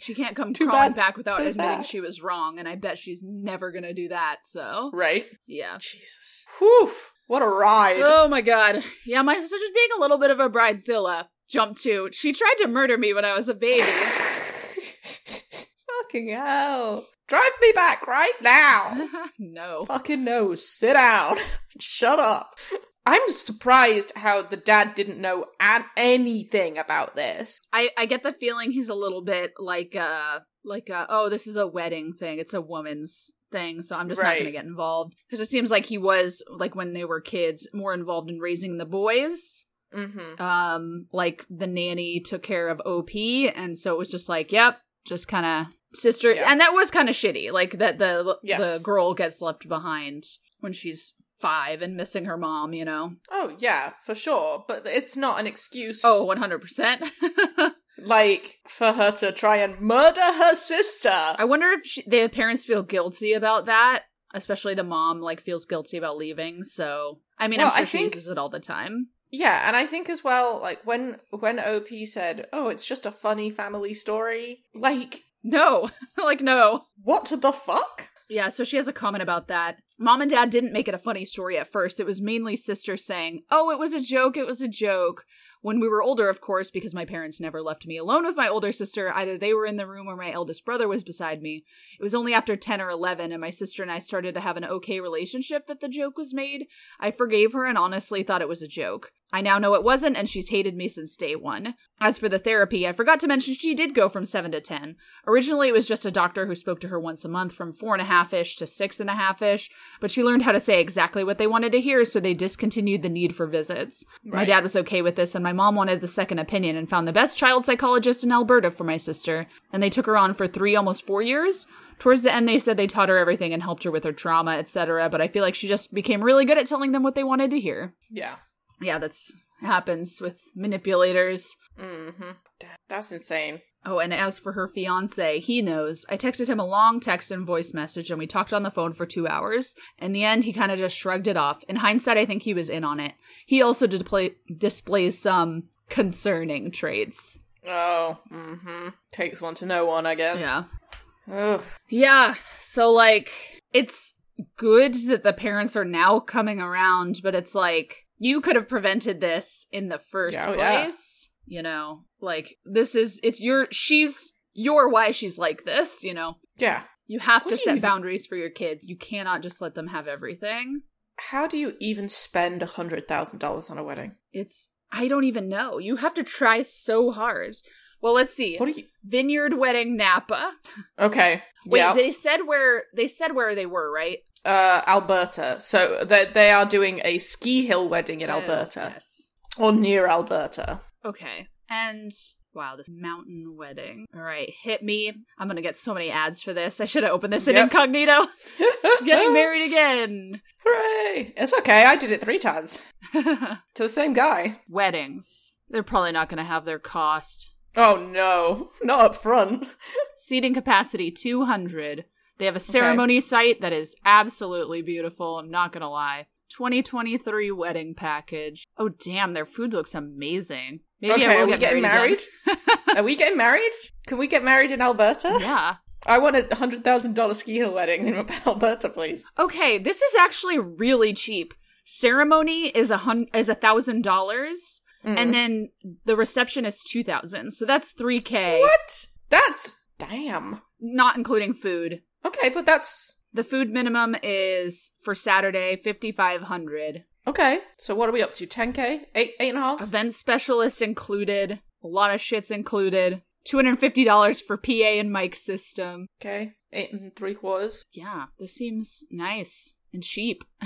She can't come Too crawling bad. back without So admitting sad. she was wrong, and I bet she's never gonna do that, so. Right. Yeah. Jesus. Whew. What a ride. Oh my god. Yeah, my sister's just being a little bit of a bridezilla. Jump to. She tried to murder me when I was a baby. Fucking hell. Drive me back right now. no. Fucking no. Sit down. Shut up. I'm surprised how the dad didn't know an- anything about this. I, I get the feeling he's a little bit like uh like uh oh this is a wedding thing. It's a woman's thing, so I'm just not gonna get involved. Because it seems like he was like when they were kids more involved in raising the boys Mm-hmm. Um, like the nanny took care of OP, and so it was just like, yep, just kind of sister, Yeah. and that was kind of shitty. Like that the Yes. the girl gets left behind when she's five and missing her mom. You know. Oh yeah, for sure. But it's not an excuse. Oh, 100 percent. like for her to try and murder her sister. I wonder if she, the parents feel guilty about that. Especially the mom, like, feels guilty about leaving. So, I mean, Well, I'm sure I she think- uses it all the time. Yeah, and I think as well, like when when OP said, "Oh, it's just a funny family story," like No, like, no. what the fuck? Yeah, so she has a comment about that. Mom and dad didn't make it a funny story at first. It was mainly sister saying, Oh, it was a joke, it was a joke. When we were older, of course, because my parents never left me alone with my older sister, either they were in the room or my eldest brother was beside me. It was only after 10 or 11 and my sister and I started to have an okay relationship that the joke was made. I forgave her and honestly thought it was a joke. I now know it wasn't, and she's hated me since day one. As for the therapy, I forgot to mention she did go from 7 to 10. Originally, it was just a doctor who spoke to her once a month from four and a half ish to six and a half ish, but she learned how to say exactly what they wanted to hear, so they discontinued the need for visits. My dad was okay with this, and my mom wanted the second opinion and found the best child psychologist in Alberta for my sister, and they took her on for three, almost four years. Towards the end, they said they taught her everything and helped her with her trauma, etc., but I feel like she just became really good at telling them what they wanted to hear. Yeah. Yeah, that's happens with manipulators. Mm-hmm. That's insane. Oh, and as for her fiance, he knows. I texted him a long text and voice message, and we talked on the phone for two hours. In the end, he kind of just shrugged it off. In hindsight, I think he was in on it. He also display- displays some concerning traits. Oh, mm-hmm. Takes one to know one, I guess. Yeah. Ugh. Yeah. So, like, it's good that the parents are now coming around, but it's like, you could have prevented this in the first Yeah, oh, yeah. place. You know, like, this is, it's your, she's, you're why she's like this, you know? Yeah. You have What to set even- boundaries for your kids. You cannot just let them have everything. How do you even spend a hundred thousand dollars on a wedding? It's, I don't even know. You have to try so hard. Well, let's see. What are you? Vineyard Wedding Napa. Okay. Wait, yeah. they said where they said where they were, right? Uh, Alberta. So they they are doing a ski hill wedding in Uh, Alberta yes. or near Alberta. Okay. And wow, this mountain wedding. All right, hit me. I'm gonna get so many ads for this. I should have opened this in Yep. incognito. Getting married again. Hooray! It's okay. I did it three times to the same guy. Weddings. They're probably not gonna have their cost. Oh no, not up front. Seating capacity 200. They have a ceremony site that is absolutely beautiful. I'm not gonna lie. 2023 wedding package. Oh damn, their food looks amazing. Maybe okay, I will are we get getting married. married? are we getting married? Can we get married in Alberta? yeah. I want a hundred thousand dollar ski hill wedding in Alberta, please. Okay, this is actually really cheap. Ceremony is a hun- is a thousand dollars, Mm. and then the reception is two thousand. So that's three k, what? That's damn. not including food. Okay, but that's The food minimum is for Saturday fifty five hundred. okay. So what are we up to? Ten k? Eight, eight and a half? Event specialist included. A lot of shits included. Two hundred fifty dollars for PA and mic system. Okay, eight and three quarters. Yeah, this seems nice and cheap.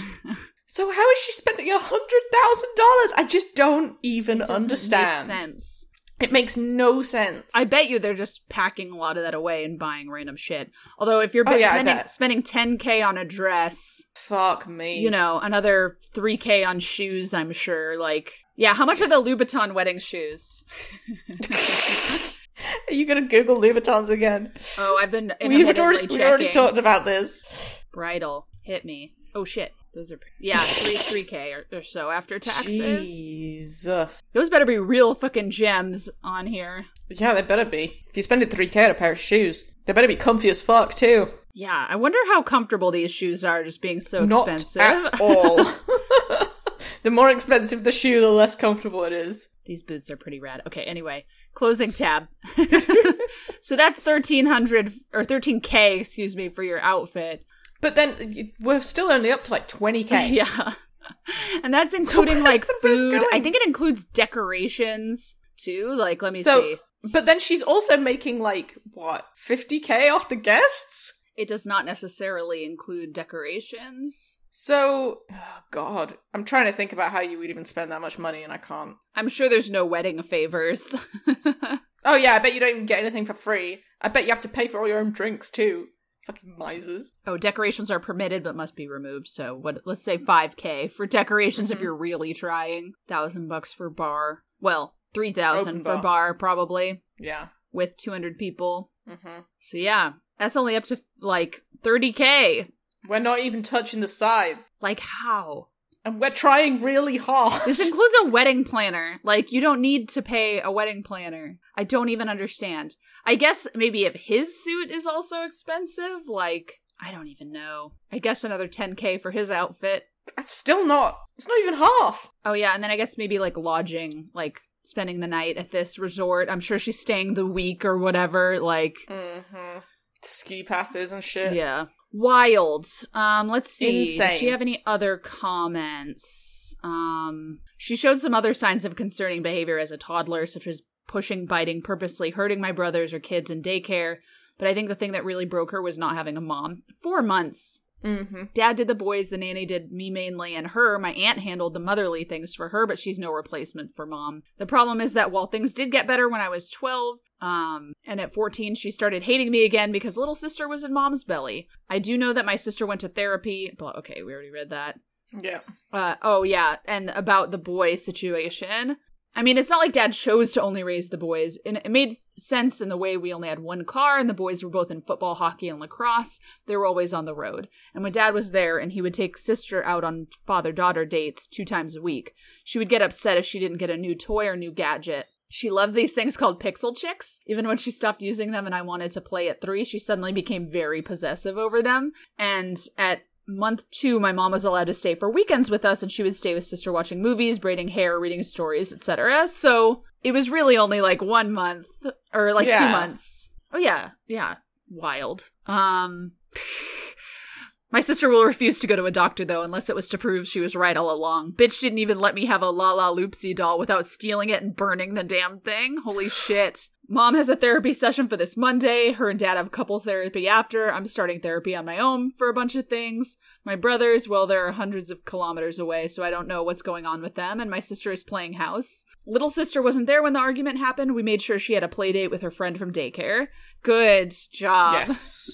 So how is she spending a hundred thousand dollars? I just don't even It understand. Sense. It makes no sense. I bet you they're just packing a lot of that away and buying random shit. Although if you're Oh, yeah, spending, spending 10k on a dress, Fuck me. you know, another 3k on shoes, I'm sure. Like, yeah, how much are the Louboutin wedding shoes? Are you gonna Google Louboutins again? Oh, I've been We've already, we already talked about this. Bridal, hit me. Oh shit, those are yeah, three 3k or, or so after taxes. Jesus. Those better be real fucking gems on here. Yeah, they better be. If you spend three k on a pair of shoes, they better be comfy as fuck too. Yeah, I wonder how comfortable these shoes are, just being so Not expensive. at all. the more expensive the shoe, the less comfortable it is. These boots are pretty rad. Okay, anyway, closing tab. so that's 1300 or 13k, excuse me, for your outfit. But then we're still only up to like twenty k. Yeah. And that's including where's like food. I think it includes decorations too. Like, let me So- see. But then she's also making like what fifty k off the guests. It does not necessarily include decorations. So, oh God, I'm trying to think about how you would even spend that much money, and I can't. I'm sure there's no wedding favors. Oh yeah, I bet you don't even get anything for free. I bet you have to pay for all your own drinks too. Fucking misers. oh, decorations are permitted but must be removed. So what? Let's say 5k for decorations if Mhm. you're really trying. Thousand bucks for bar. Well, three thousand for bar. bar probably Yeah. with 200 people. hmm So yeah, that's only up to like 30k. We're not even touching the sides, Like how? and we're trying really hard. This includes a wedding planner. Like you don't need to pay a wedding planner. I don't even understand. I guess maybe if his suit is also expensive, like I don't even know. I guess another 10k for his outfit. That's still not. It's not even half. Oh yeah, and then I guess maybe like lodging, like spending the night at this resort. I'm sure she's staying the week or whatever. Like Mm-hmm. Ski passes and shit. yeah. Wild. Um, let's see. Does she have any other comments? Um, she showed some other signs of concerning behavior as a toddler, such as pushing, biting, purposely hurting my brothers or kids in daycare. But I think the thing that really broke her was not having a mom. Four months. Mm-hmm. Dad did the boys, the nanny did me mainly, and her. My aunt handled the motherly things for her, but she's no replacement for mom. The problem is that while things did get better when I was 12, um, and at 14, she started hating me again because little sister was in mom's belly. I do know that my sister went to therapy, but okay, we already read that. Yeah. Uh, oh yeah, and about the boy situation. I mean, it's not like dad chose to only raise the boys. And it made sense in the way we only had one car and the boys were both in football, hockey, and lacrosse. They were always on the road. And when dad was there and he would take sister out on father daughter dates two times a week, she would get upset if she didn't get a new toy or new gadget. She loved these things called Pixel Chix. Even when she stopped using them and I wanted to play at three, she suddenly became very possessive over them. And at month two, my mom was allowed to stay for weekends with us, and she would stay with sister watching movies, braiding hair, reading stories, etc. So it was really only like one month or like two months. Oh yeah, yeah, wild. Um. My sister will refuse to go to a doctor though, unless it was to prove she was right all along. Bitch didn't even let me have a Lalaloopsy doll without stealing it and burning the damn thing. Holy shit. Mom has a therapy session for this Monday. Her and dad have couple therapy after. I'm starting therapy on my own for a bunch of things. My brothers, well, they're hundreds of kilometers away, so I don't know what's going on with them. And my sister is playing house. Little sister wasn't there when the argument happened. We made sure she had a play date with her friend from daycare. Good job. Yes.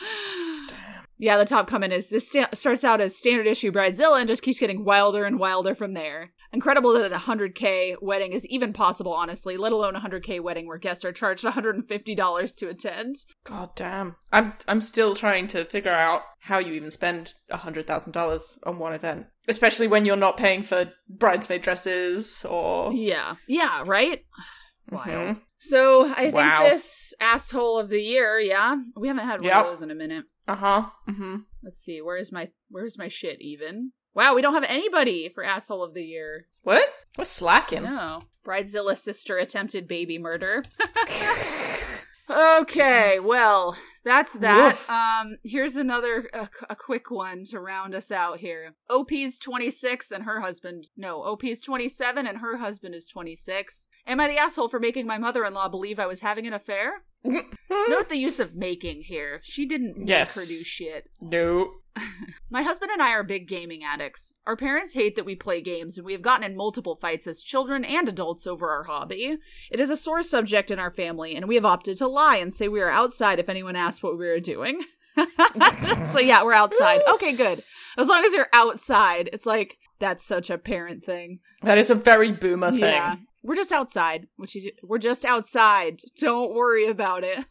Yeah, the top comment is this sta- starts out as standard issue Bridezilla and just keeps getting wilder and wilder from there. Incredible that a 100k wedding is even possible, honestly, let alone a 100k wedding where guests are charged $150 to attend. God damn. I'm I'm still trying to figure out how you even spend a hundred thousand dollars on one event, especially when you're not paying for bridesmaid dresses or. Yeah. Yeah, right? Wild. Mhm. So I think Wow. this asshole of the year, yeah, we haven't had one Yep. of those in a minute. Uh huh. Mm-hmm. Let's see, where's my where's my shit even? Wow, we don't have anybody for asshole of the year. What? We're slacking. No. Bridezilla sister attempted baby murder. okay, well, that's that. Woof. Um, here's another a, a quick one to round us out here. OP's 26 and her husband. No, OP's 27 and her husband is 26. Am I the asshole for making my mother-in-law believe I was having an affair? Note the use of making here. She didn't make Yes. her do shit. no. My husband and I are big gaming addicts. Our parents hate that we play games, and we have gotten in multiple fights as children and adults over our hobby. It is a sore subject in our family, and we have opted to lie and say we are outside if anyone asks what we are doing. so, yeah, we're outside. Okay, good. As long as you're outside, it's like that's such a parent thing. That is a very boomer thing. Yeah. We're just outside, which is we're just outside. Don't worry about it.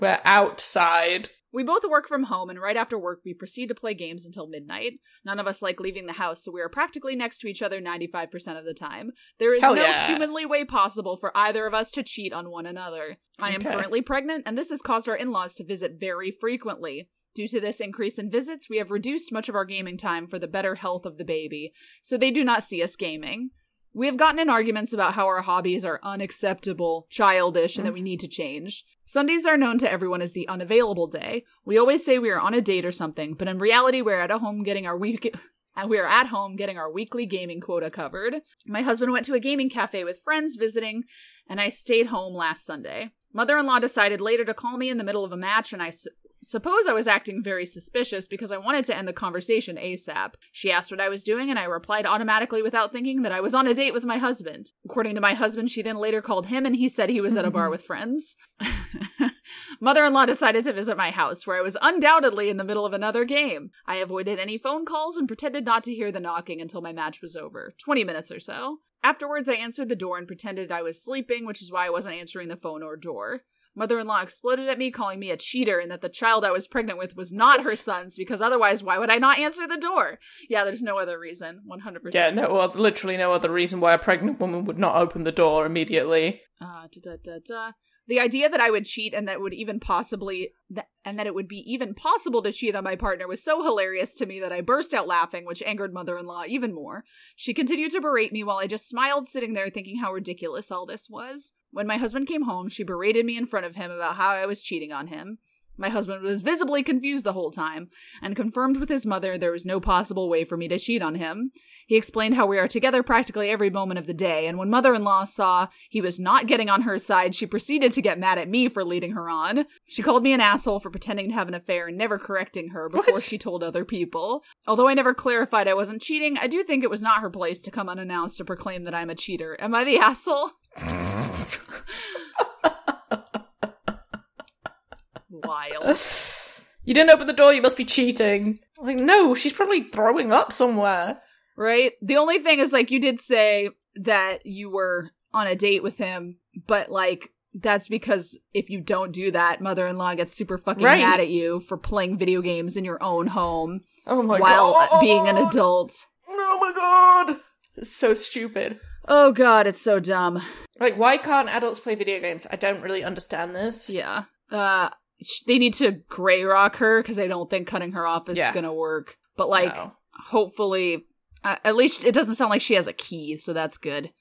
We're outside. We both work from home, and right after work, we proceed to play games until midnight. None of us like leaving the house, so we are practically next to each other 95% of the time. There is Hell no yeah. humanly way possible for either of us to cheat on one another. I am Okay. currently pregnant, and this has caused our in laws to visit very frequently. Due to this increase in visits, we have reduced much of our gaming time for the better health of the baby, so they do not see us gaming. We have gotten in arguments about how our hobbies are unacceptable, childish, and that we mm. need to change. Sundays are known to everyone as the unavailable day. We always say we are on a date or something, but in reality, we're at home getting our week. And we are at home getting our weekly gaming quota covered. My husband went to a gaming cafe with friends visiting, and I stayed home last Sunday. Mother in law decided later to call me in the middle of a match, and I. Suppose I was acting very suspicious because I wanted to end the conversation ASAP. She asked what I was doing, and I replied automatically without thinking that I was on a date with my husband. According to my husband, she then later called him and he said he was at a bar with friends. Mother in law decided to visit my house, where I was undoubtedly in the middle of another game. I avoided any phone calls and pretended not to hear the knocking until my match was over 20 minutes or so. Afterwards, I answered the door and pretended I was sleeping, which is why I wasn't answering the phone or door. Mother in law exploded at me, calling me a cheater and that the child I was pregnant with was not her son's because otherwise, why would I not answer the door? Yeah, there's no other reason. 100%. Yeah, no, well, literally no other reason why a pregnant woman would not open the door immediately. Uh, da, da, da, da. The idea that I would cheat and that would even possibly th- and that it would be even possible to cheat on my partner was so hilarious to me that I burst out laughing, which angered mother-in-law even more. She continued to berate me while I just smiled sitting there thinking how ridiculous all this was. When my husband came home, she berated me in front of him about how I was cheating on him. My husband was visibly confused the whole time and confirmed with his mother there was no possible way for me to cheat on him. He explained how we are together practically every moment of the day, and when mother in law saw he was not getting on her side, she proceeded to get mad at me for leading her on. She called me an asshole for pretending to have an affair and never correcting her before What? she told other people. Although I never clarified I wasn't cheating, I do think it was not her place to come unannounced to proclaim that I'm a cheater. Am I the asshole? Wild. You didn't open the door, you must be cheating. Like, no, she's probably throwing up somewhere. right? The only thing is, like, you did say that you were on a date with him, but, like, that's because if you don't do that, mother in law gets super fucking Right. mad at you for playing video games in your own home Oh my while god. being an adult. Oh my god. It's so stupid. Oh god, it's so dumb. Like, why can't adults play video games? I don't really understand this. Yeah. Uh, they need to gray rock her because they don't think cutting her off is Yeah. gonna work. But, like, No. hopefully, uh, at least it doesn't sound like she has a key, so that's good.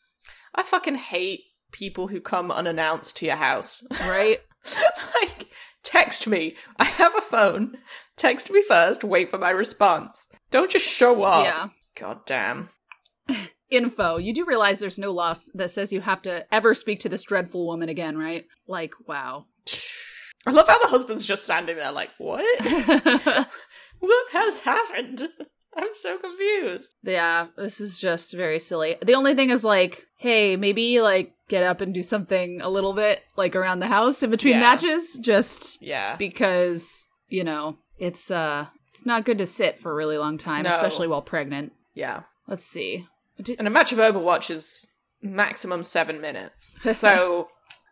I fucking hate people who come unannounced to your house. Right? like, text me. I have a phone. Text me first, wait for my response. Don't just show up. yeah. God damn. info. You do realize there's no law that says you have to ever speak to this dreadful woman again, right? Like, wow. I love how the husband's just standing there like, what? what has happened? I'm so confused. yeah, this is just very silly. The only thing is like, hey, maybe like get up and do something a little bit like around the house in between Yeah. matches just Yeah. because, you know, it's uh it's not good to sit for a really long time, No. especially while pregnant. Yeah. Let's see. Did- And a match of Overwatch is maximum seven minutes. So,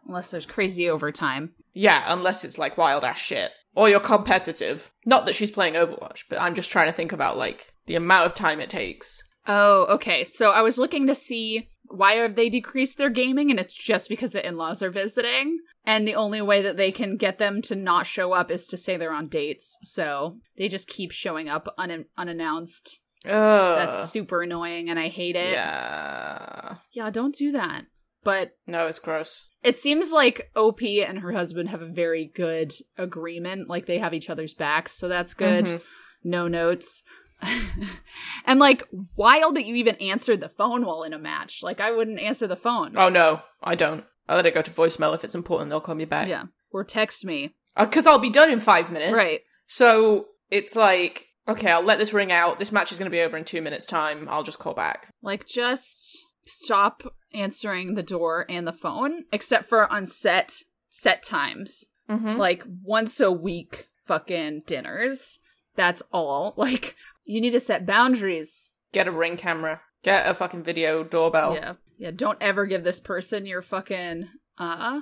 Unless there's crazy overtime. yeah, unless it's like wild ass shit. Or you're competitive. Not that she's playing Overwatch, but I'm just trying to think about like the amount of time it takes. Oh, okay. So I was looking to see why have they decreased their gaming, and it's just because the in-laws are visiting. And the only way that they can get them to not show up is to say they're on dates. So they just keep showing up un- unannounced. Ugh. That's super annoying, and I hate it. yeah. Yeah, don't do that. But No, it's gross. it seems like OP and her husband have a very good agreement. Like they have each other's backs, so that's good. Mhm. no notes. and like wild that you even answered the phone while in a match. Like I wouldn't answer the phone. Oh no, I don't. I let it go to voicemail if it's important. They'll call me back. Yeah. Or text me. Because I'll be done in five minutes. Right. So it's like, okay, I'll let this ring out. This match is going to be over in two minutes' time. I'll just call back. Like just stop answering the door and the phone except for on set set times. Mm-hmm. Like once a week fucking dinners. That's all. Like you need to set boundaries. Get a ring camera. Get a fucking video doorbell. Yeah. Yeah, don't ever give this person your fucking uh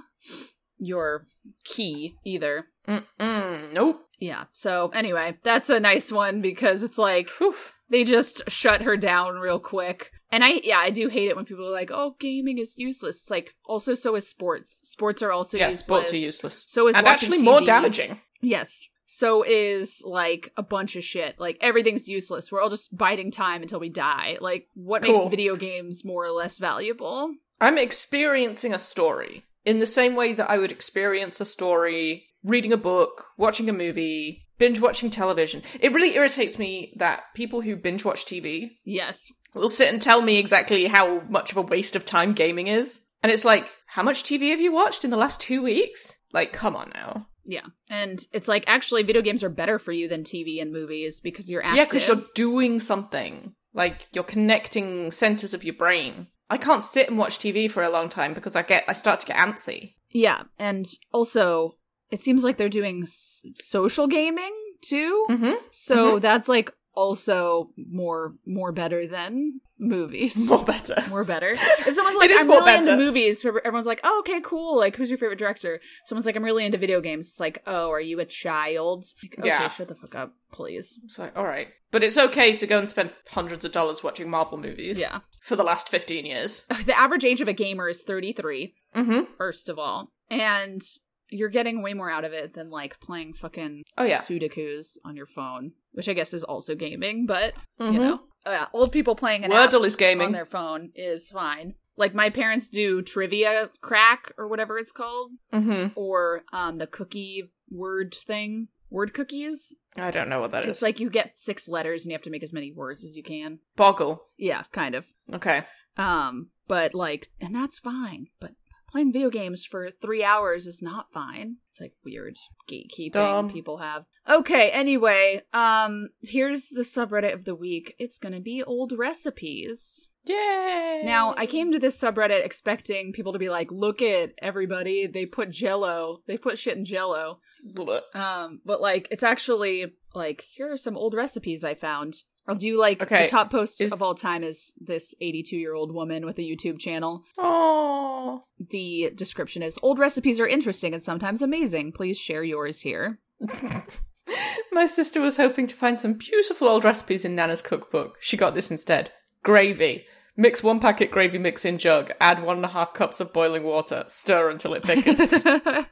your key either. Mm-mm. Nope. Yeah. So anyway, that's a nice one because it's like Whew. They just shut her down real quick. And I yeah, I do hate it when people are like, "Oh, gaming is useless." It's like also so is sports. Sports are also yeah, useless. sports are useless. So is and actually more damaging. Yes. So is like a bunch of shit. Like everything's useless. We're all just biding time until we die. Like what Cool. makes video games more or less valuable? I'm experiencing a story in the same way that I would experience a story reading a book, watching a movie, binge watching television. It really irritates me that people who binge watch TV Yes. will sit and tell me exactly how much of a waste of time gaming is. And it's like, how much TV have you watched in the last two weeks? Like, come on now. Yeah. And it's like actually video games are better for you than TV and movies because you're active. Yeah, because you're doing something. Like you're connecting centers of your brain. I can't sit and watch TV for a long time because I get I start to get antsy. Yeah, and also it seems like they're doing s- social gaming too. Mm-hmm. So that's like also more more better than movies. More better. more better. If someone's like, I'm more really into movies, where everyone's like, oh, okay, cool. Like, who's your favorite director? Someone's like, I'm really into video games. It's like, oh, are you a child? Like, okay, Yeah. shut the fuck up, please. It's like, all right. But it's okay to go and spend hundreds of dollars watching Marvel movies Yeah. for the last 15 years. The average age of a gamer is 33, Mm-hmm. first of all. And you're getting way more out of it than like playing fucking Oh, yeah. Sudokus on your phone, which I guess is also gaming, but Mhm. you know, oh, yeah, old people playing an app Wordle is gaming. on their phone is fine. Like my parents do trivia crack or whatever it's called, Mm-hmm. or um the cookie word thing, word cookies. I don't know what that is. It's like you get six letters and you have to make as many words as you can. Boggle. Yeah, kind of. Okay. Um, but like, and that's fine. But playing video games for three hours is not fine. It's like weird gatekeeping Dumb. people have. Okay, anyway, um, here's the subreddit of the week. It's gonna be old recipes. Yay! Now, I came to this subreddit expecting people to be like, look at everybody, they put jello, they put shit in jello. Blech. Um, but like, it's actually like, here are some old recipes I found. I'll do like Okay, the top post is- of all time is this 82 year old woman with a YouTube channel. Oh. The description is old recipes are interesting and sometimes amazing. Please share yours here. My sister was hoping to find some beautiful old recipes in Nana's cookbook. She got this instead. Gravy. Mix one packet gravy mix in jug. Add one and a half cups of boiling water. Stir until it thickens. I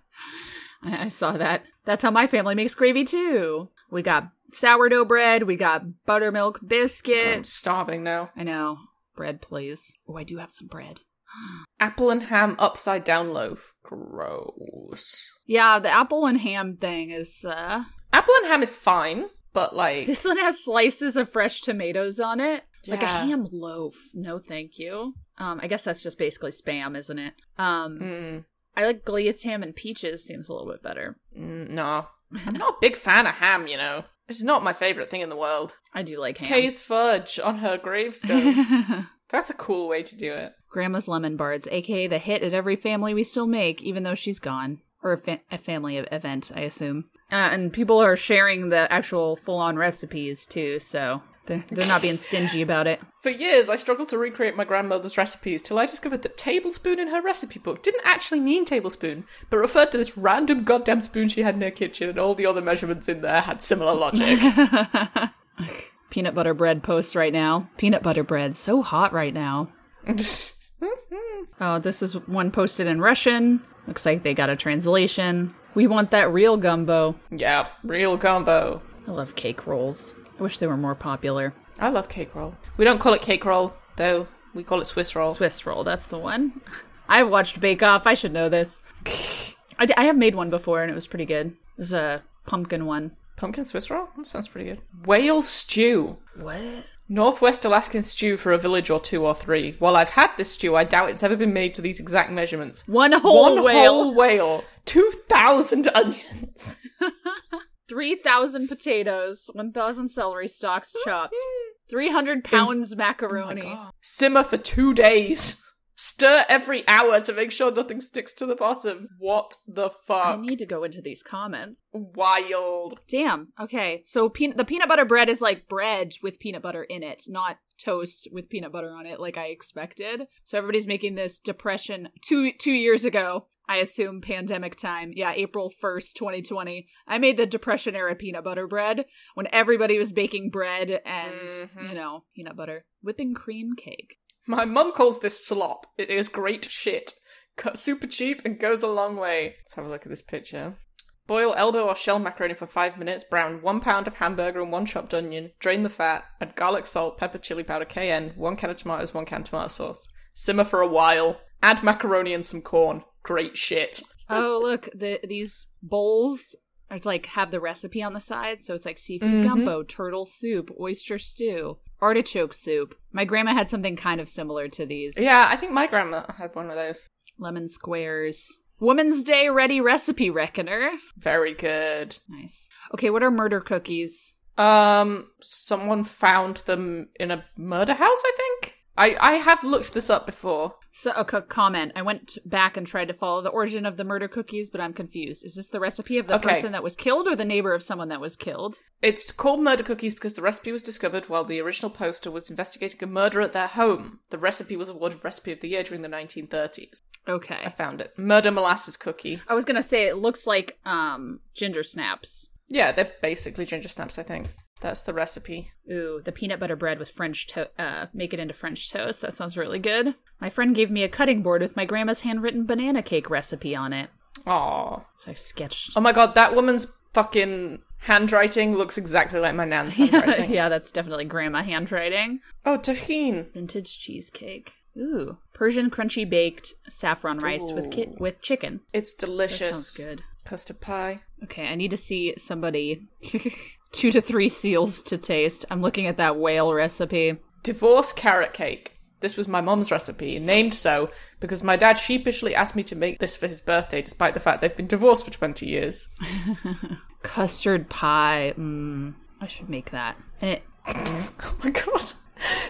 I saw that. That's how my family makes gravy too. We got sourdough bread, we got buttermilk I'm biscuit. starving now. I know. Bread, please. Oh, I do have some bread. Apple and ham upside down loaf. Gross. Yeah, the apple and ham thing is uh Apple and ham is fine, but like this one has slices of fresh tomatoes on it. Like a ham loaf. No thank you. Um, I guess that's just basically spam, isn't it? Um mm, I like glazed ham and peaches seems a little bit better. mm, no. I'm not a big fan of ham, you know. It's not my favorite thing in the world. I do like ham. Kay's fudge on her gravestone. That's a cool way to do it. Grandma's lemon bards, aka the hit at every family we still make, even though she's gone. Or a, fa- a family event, I assume. Uh, and people are sharing the actual full on recipes too, so they're, they're not being stingy about it. For years, I struggled to recreate my grandmother's recipes till I discovered that tablespoon in her recipe book didn't actually mean tablespoon, but referred to this random goddamn spoon she had in her kitchen, and all the other measurements in there had similar logic. Peanut butter bread posts right now. Peanut butter bread, so hot right now. Oh, this is one posted in Russian. Looks like they got a translation. We want that real gumbo. yeah, real combo. I love cake rolls. I wish they were more popular. I love cake roll. We don't call it cake roll, though. We call it Swiss roll. Swiss roll, that's the one. I've watched Bake Off. I should know this. I, d- I have made one before and it was pretty good. It was a pumpkin one. Pumpkin Swiss roll? That sounds pretty good. Whale stew. What? Northwest Alaskan stew for a village or two or three. While I've had this stew, I doubt it's ever been made to these exact measurements. One whole whale. One whale. whole whale, two thousand onions. 3,000 potatoes. 1,000 celery stalks chopped. 300 pounds macaroni. Simmer for two days. Stir every hour to make sure nothing sticks to the bottom. What the fuck? I need to go into these comments. Wild. Damn. Okay. So peanut the peanut butter bread is like bread with peanut butter in it, not toast with peanut butter on it like I expected. So everybody's making this depression 2 2 years ago. I assume pandemic time. Yeah, April 1st, 2020. I made the depression era peanut butter bread when everybody was baking bread and, Mhm. you know, peanut butter whipping cream cake. My mum calls this slop. It is great shit. Cut super cheap and goes a long way. Let's have a look at this picture. Boil elbow or shell macaroni for five minutes. Brown one pound of hamburger and one chopped onion. Drain the fat. Add garlic, salt, pepper, chili powder, cayenne. One can of tomatoes, one can tomato sauce. Simmer for a while. Add macaroni and some corn. Great shit. Oh, look, the these bowls it's like have the recipe on the side, so it's like seafood Mhm. gumbo, turtle soup, oyster stew, artichoke soup. My grandma had something kind of similar to these. Yeah, I think my grandma had one of those. Lemon squares, Woman's Day ready recipe reckoner. Very good. Nice. Okay, what are murder cookies? Um, someone found them in a murder house, I think. I I have looked this up before. So, a co- comment. I went back and tried to follow the origin of the murder cookies, but I'm confused. Is this the recipe of the Okay. person that was killed or the neighbor of someone that was killed? It's called murder cookies because the recipe was discovered while the original poster was investigating a murder at their home. The recipe was awarded recipe of the year during the 1930s. Okay. I found it. Murder molasses cookie. I was gonna say it looks like um ginger snaps. Yeah, they're basically ginger snaps, I think. That's the recipe. Ooh, the peanut butter bread with French to uh make it into French toast. That sounds really good. My friend gave me a cutting board with my grandma's handwritten banana cake recipe on it. Aww. So I sketched. Oh my god, that woman's fucking handwriting looks exactly like my nan's handwriting. yeah, that's definitely grandma handwriting. Oh, tahine. Vintage cheesecake. Ooh, Persian crunchy baked saffron rice with ki- with chicken. It's That delicious. sounds good. Custard pie. Okay, I need to see somebody two to three seals to taste. I'm looking at that whale recipe. Divorce carrot cake. This was my mom's recipe, named so because my dad sheepishly asked me to make this for his birthday, despite the fact they've been divorced for 20 years. Custard pie. Mmm, I should make that. And it Oh my god.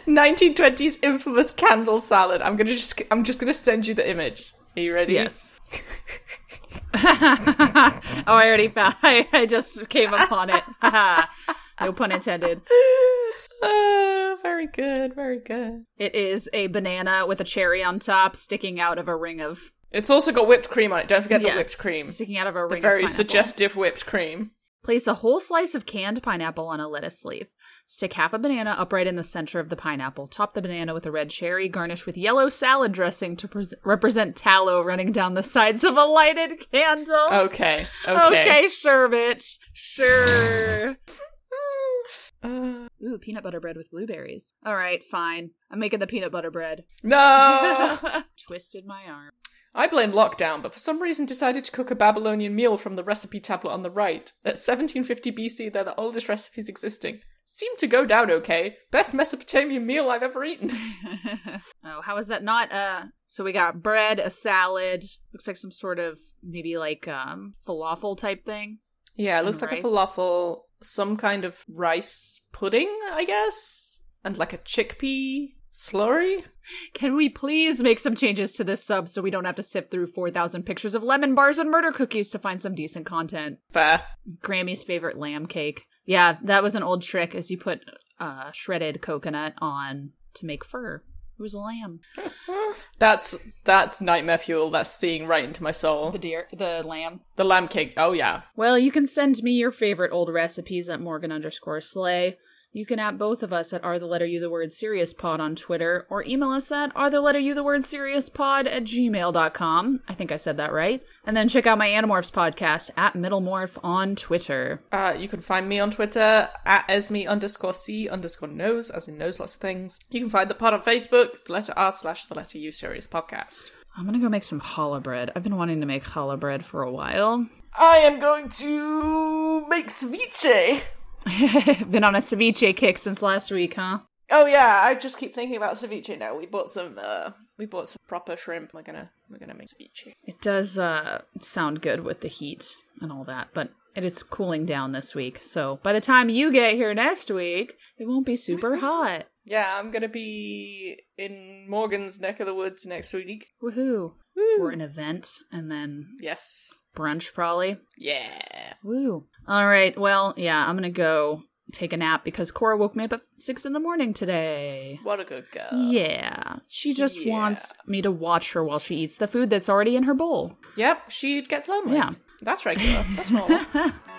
1920s infamous candle salad. I'm gonna just I'm just gonna send you the image. Are you ready? Yes. oh, I already found. I, I just came upon it. no pun intended. Oh, very good, very good. It is a banana with a cherry on top, sticking out of a ring of It's also got whipped cream on it. Don't forget yes, the whipped cream. sticking out of a ring. The very suggestive whipped cream. Place a whole slice of canned pineapple on a lettuce leaf. Stick half a banana upright in the center of the pineapple. Top the banana with a red cherry. Garnish with yellow salad dressing to pres represent tallow running down the sides of a lighted candle. Okay, okay. okay, sure, bitch. Sure. Uh, Ooh, peanut butter bread with blueberries. All right, fine. I'm making the peanut butter bread. no! Twisted my arm. I blame lockdown, but for some reason decided to cook a Babylonian meal from the recipe tablet on the right. At 1750 BC, they're the oldest recipes existing. Seemed to go down okay. Best Mesopotamian meal I've ever eaten. oh, how is that not uh so we got bread, a salad, looks like some sort of maybe like um falafel type thing. Yeah, it looks like a falafel, some kind of rice pudding, I guess, and like a chickpea slurry. Can we please make some changes to this sub so we don't have to sift through 4,000 pictures of lemon bars and murder cookies to find some decent content? Fair. Grammy's favorite lamb cake. Yeah, that was an old trick as you put uh shredded coconut on to make fur. It was a lamb. That's that's nightmare fuel. That's seeing right into my soul. The deer, the lamb. The lamb cake. Oh yeah. Well, you can send me your favorite old recipes at Morgan underscore Slay. You can at both of us at are the letter you the word serious pod on Twitter or email us at are the letter you the word serious pod at gmail.com. I think I said that right. And then check out my Animorphs podcast at Middlemorph on Twitter. Uh, you can find me on Twitter at Esme underscore C underscore knows, as in knows lots of things. You can find the pod on Facebook, the letter R slash the letter U serious podcast. I'm gonna go make some challah bread. I've been wanting to make challah bread for a while. I am going to make ceviche. been on a ceviche kick since last week, huh? Oh yeah, I just keep thinking about ceviche now. We bought some uh we bought some proper shrimp. We're gonna we're gonna make ceviche. It does uh sound good with the heat and all that, but it is cooling down this week. So by the time you get here next week, it won't be super hot. Yeah, I'm gonna be in Morgan's neck of the woods next week. Woohoo. Woo. For an event and then Yes. Brunch probably. Yeah. Woo. All right. Well, yeah, I'm going to go take a nap because Cora woke me up at 6 in the morning today. What a good girl. Yeah. She just yeah. wants me to watch her while she eats the food that's already in her bowl. Yep, she gets lonely. Yeah. That's regular. That's normal.